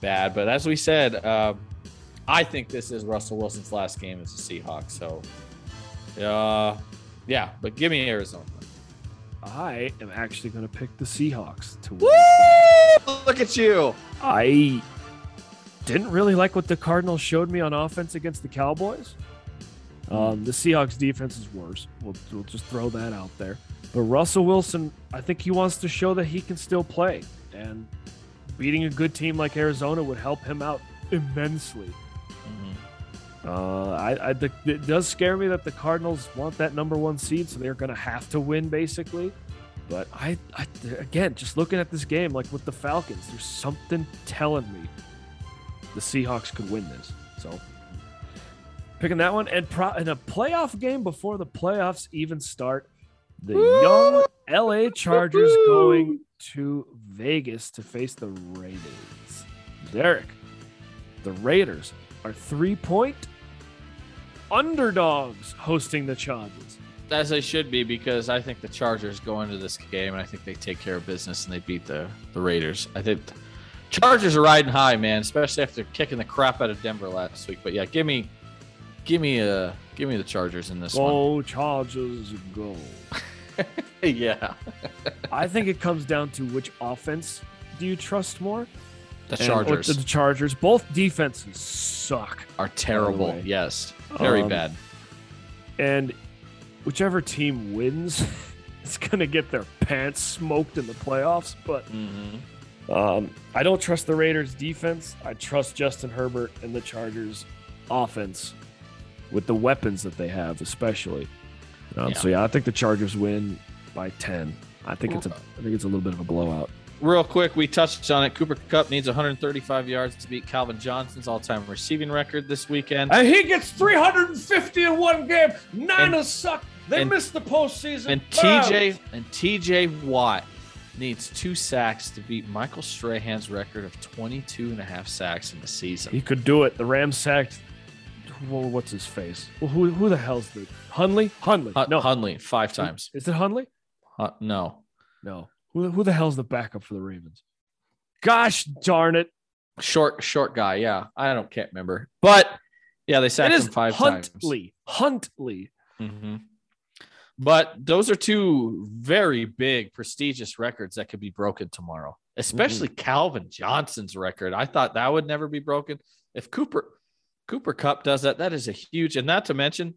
bad. But as we said, um, I think this is Russell Wilson's last game as a Seahawk. So, uh, yeah. But give me Arizona. I am actually going to pick the Seahawks to win. Woo! Look at you. I didn't really like what the Cardinals showed me on offense against the Cowboys. Um, the Seahawks defense is worse. We'll, we'll just throw that out there. But Russell Wilson, I think he wants to show that he can still play. And beating a good team like Arizona would help him out immensely. Uh, I, I the, it does scare me that the Cardinals want that number one seed, so they're going to have to win basically. But I, I, again, just looking at this game, like with the Falcons, there's something telling me the Seahawks could win this. So picking that one and pro, in a playoff game before the playoffs even start, the young LA Chargers going to Vegas to face the Raiders. Derek, the Raiders are three point underdogs hosting the Chargers. As they should be, because I think the Chargers go into this game and I think they take care of business and they beat the, the Raiders. I think Chargers are riding high, man, especially after kicking the crap out of Denver last week. But yeah, give me give me uh give me the Chargers in this one. Go Chargers, go. yeah. I think it comes down to which offense do you trust more? The And- Chargers the Chargers. Both defenses suck. are terrible. Yes. Very Um, bad. And whichever team wins is going to get their pants smoked in the playoffs. But hmm um, I don't trust the Raiders' defense. I trust Justin Herbert and the Chargers' offense with the weapons that they have, especially. Um, Yeah. So yeah, I think the Chargers win by ten. I think it's a I think it's a little bit of a blowout. Real quick, we touched on it. Cooper Kupp needs 135 yards to beat Calvin Johnson's all-time receiving record this weekend. And he gets 350 in one game. Niners And- suck. They and- missed the postseason. And TJ and TJ Watt needs two sacks to beat Michael Strahan's record of 22 and a half sacks in the season. He could do it. The Rams sacked. Whoa, what's his face? Well, who, who the hell's the Hunley? Hunley. Hun- no, Hundley five times. is it Hunley? Uh, no, No. Who, who the hell's the backup for the Ravens? Gosh darn it! short short guy. Yeah, I don't can't remember, but yeah, they sacked him five times. Huntley. Huntley. hmm But those are two very big, prestigious records that could be broken tomorrow, especially Calvin Johnson's record. I thought that would never be broken. If Cooper Cooper Kupp does that, that is a huge, and not to mention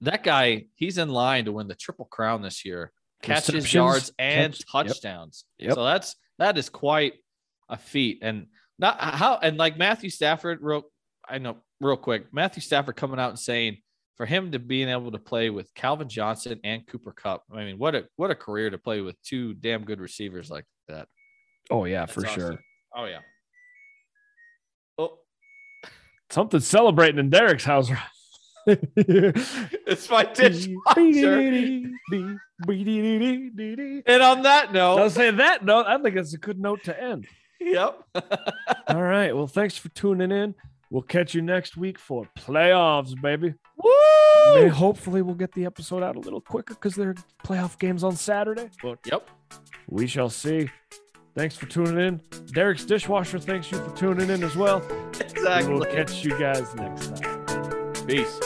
that guy, he's in line to win the triple crown this year. Catches, yards, and catch- yep. touchdowns. Yep. So that's that is quite a feat. And not how and like Matthew Stafford, real I know real quick, Matthew Stafford coming out and saying for him to being able to play with Calvin Johnson and Cooper Kupp. I mean, what a what a career to play with two damn good receivers like that. Oh yeah, That's for awesome. sure. Oh yeah. Something celebrating in Derek's house. it's my dishwasher. and on that note, I'll say that note. I think it's a good note to end. yep. All right. Well, thanks for tuning in. We'll catch you next week for playoffs, baby. Woo! May- hopefully, we'll get the episode out a little quicker because there are playoff games on Saturday. But Yep. we shall see. Thanks for tuning in. Derek's dishwasher thanks you for tuning in as well. We will catch you guys next time. Peace.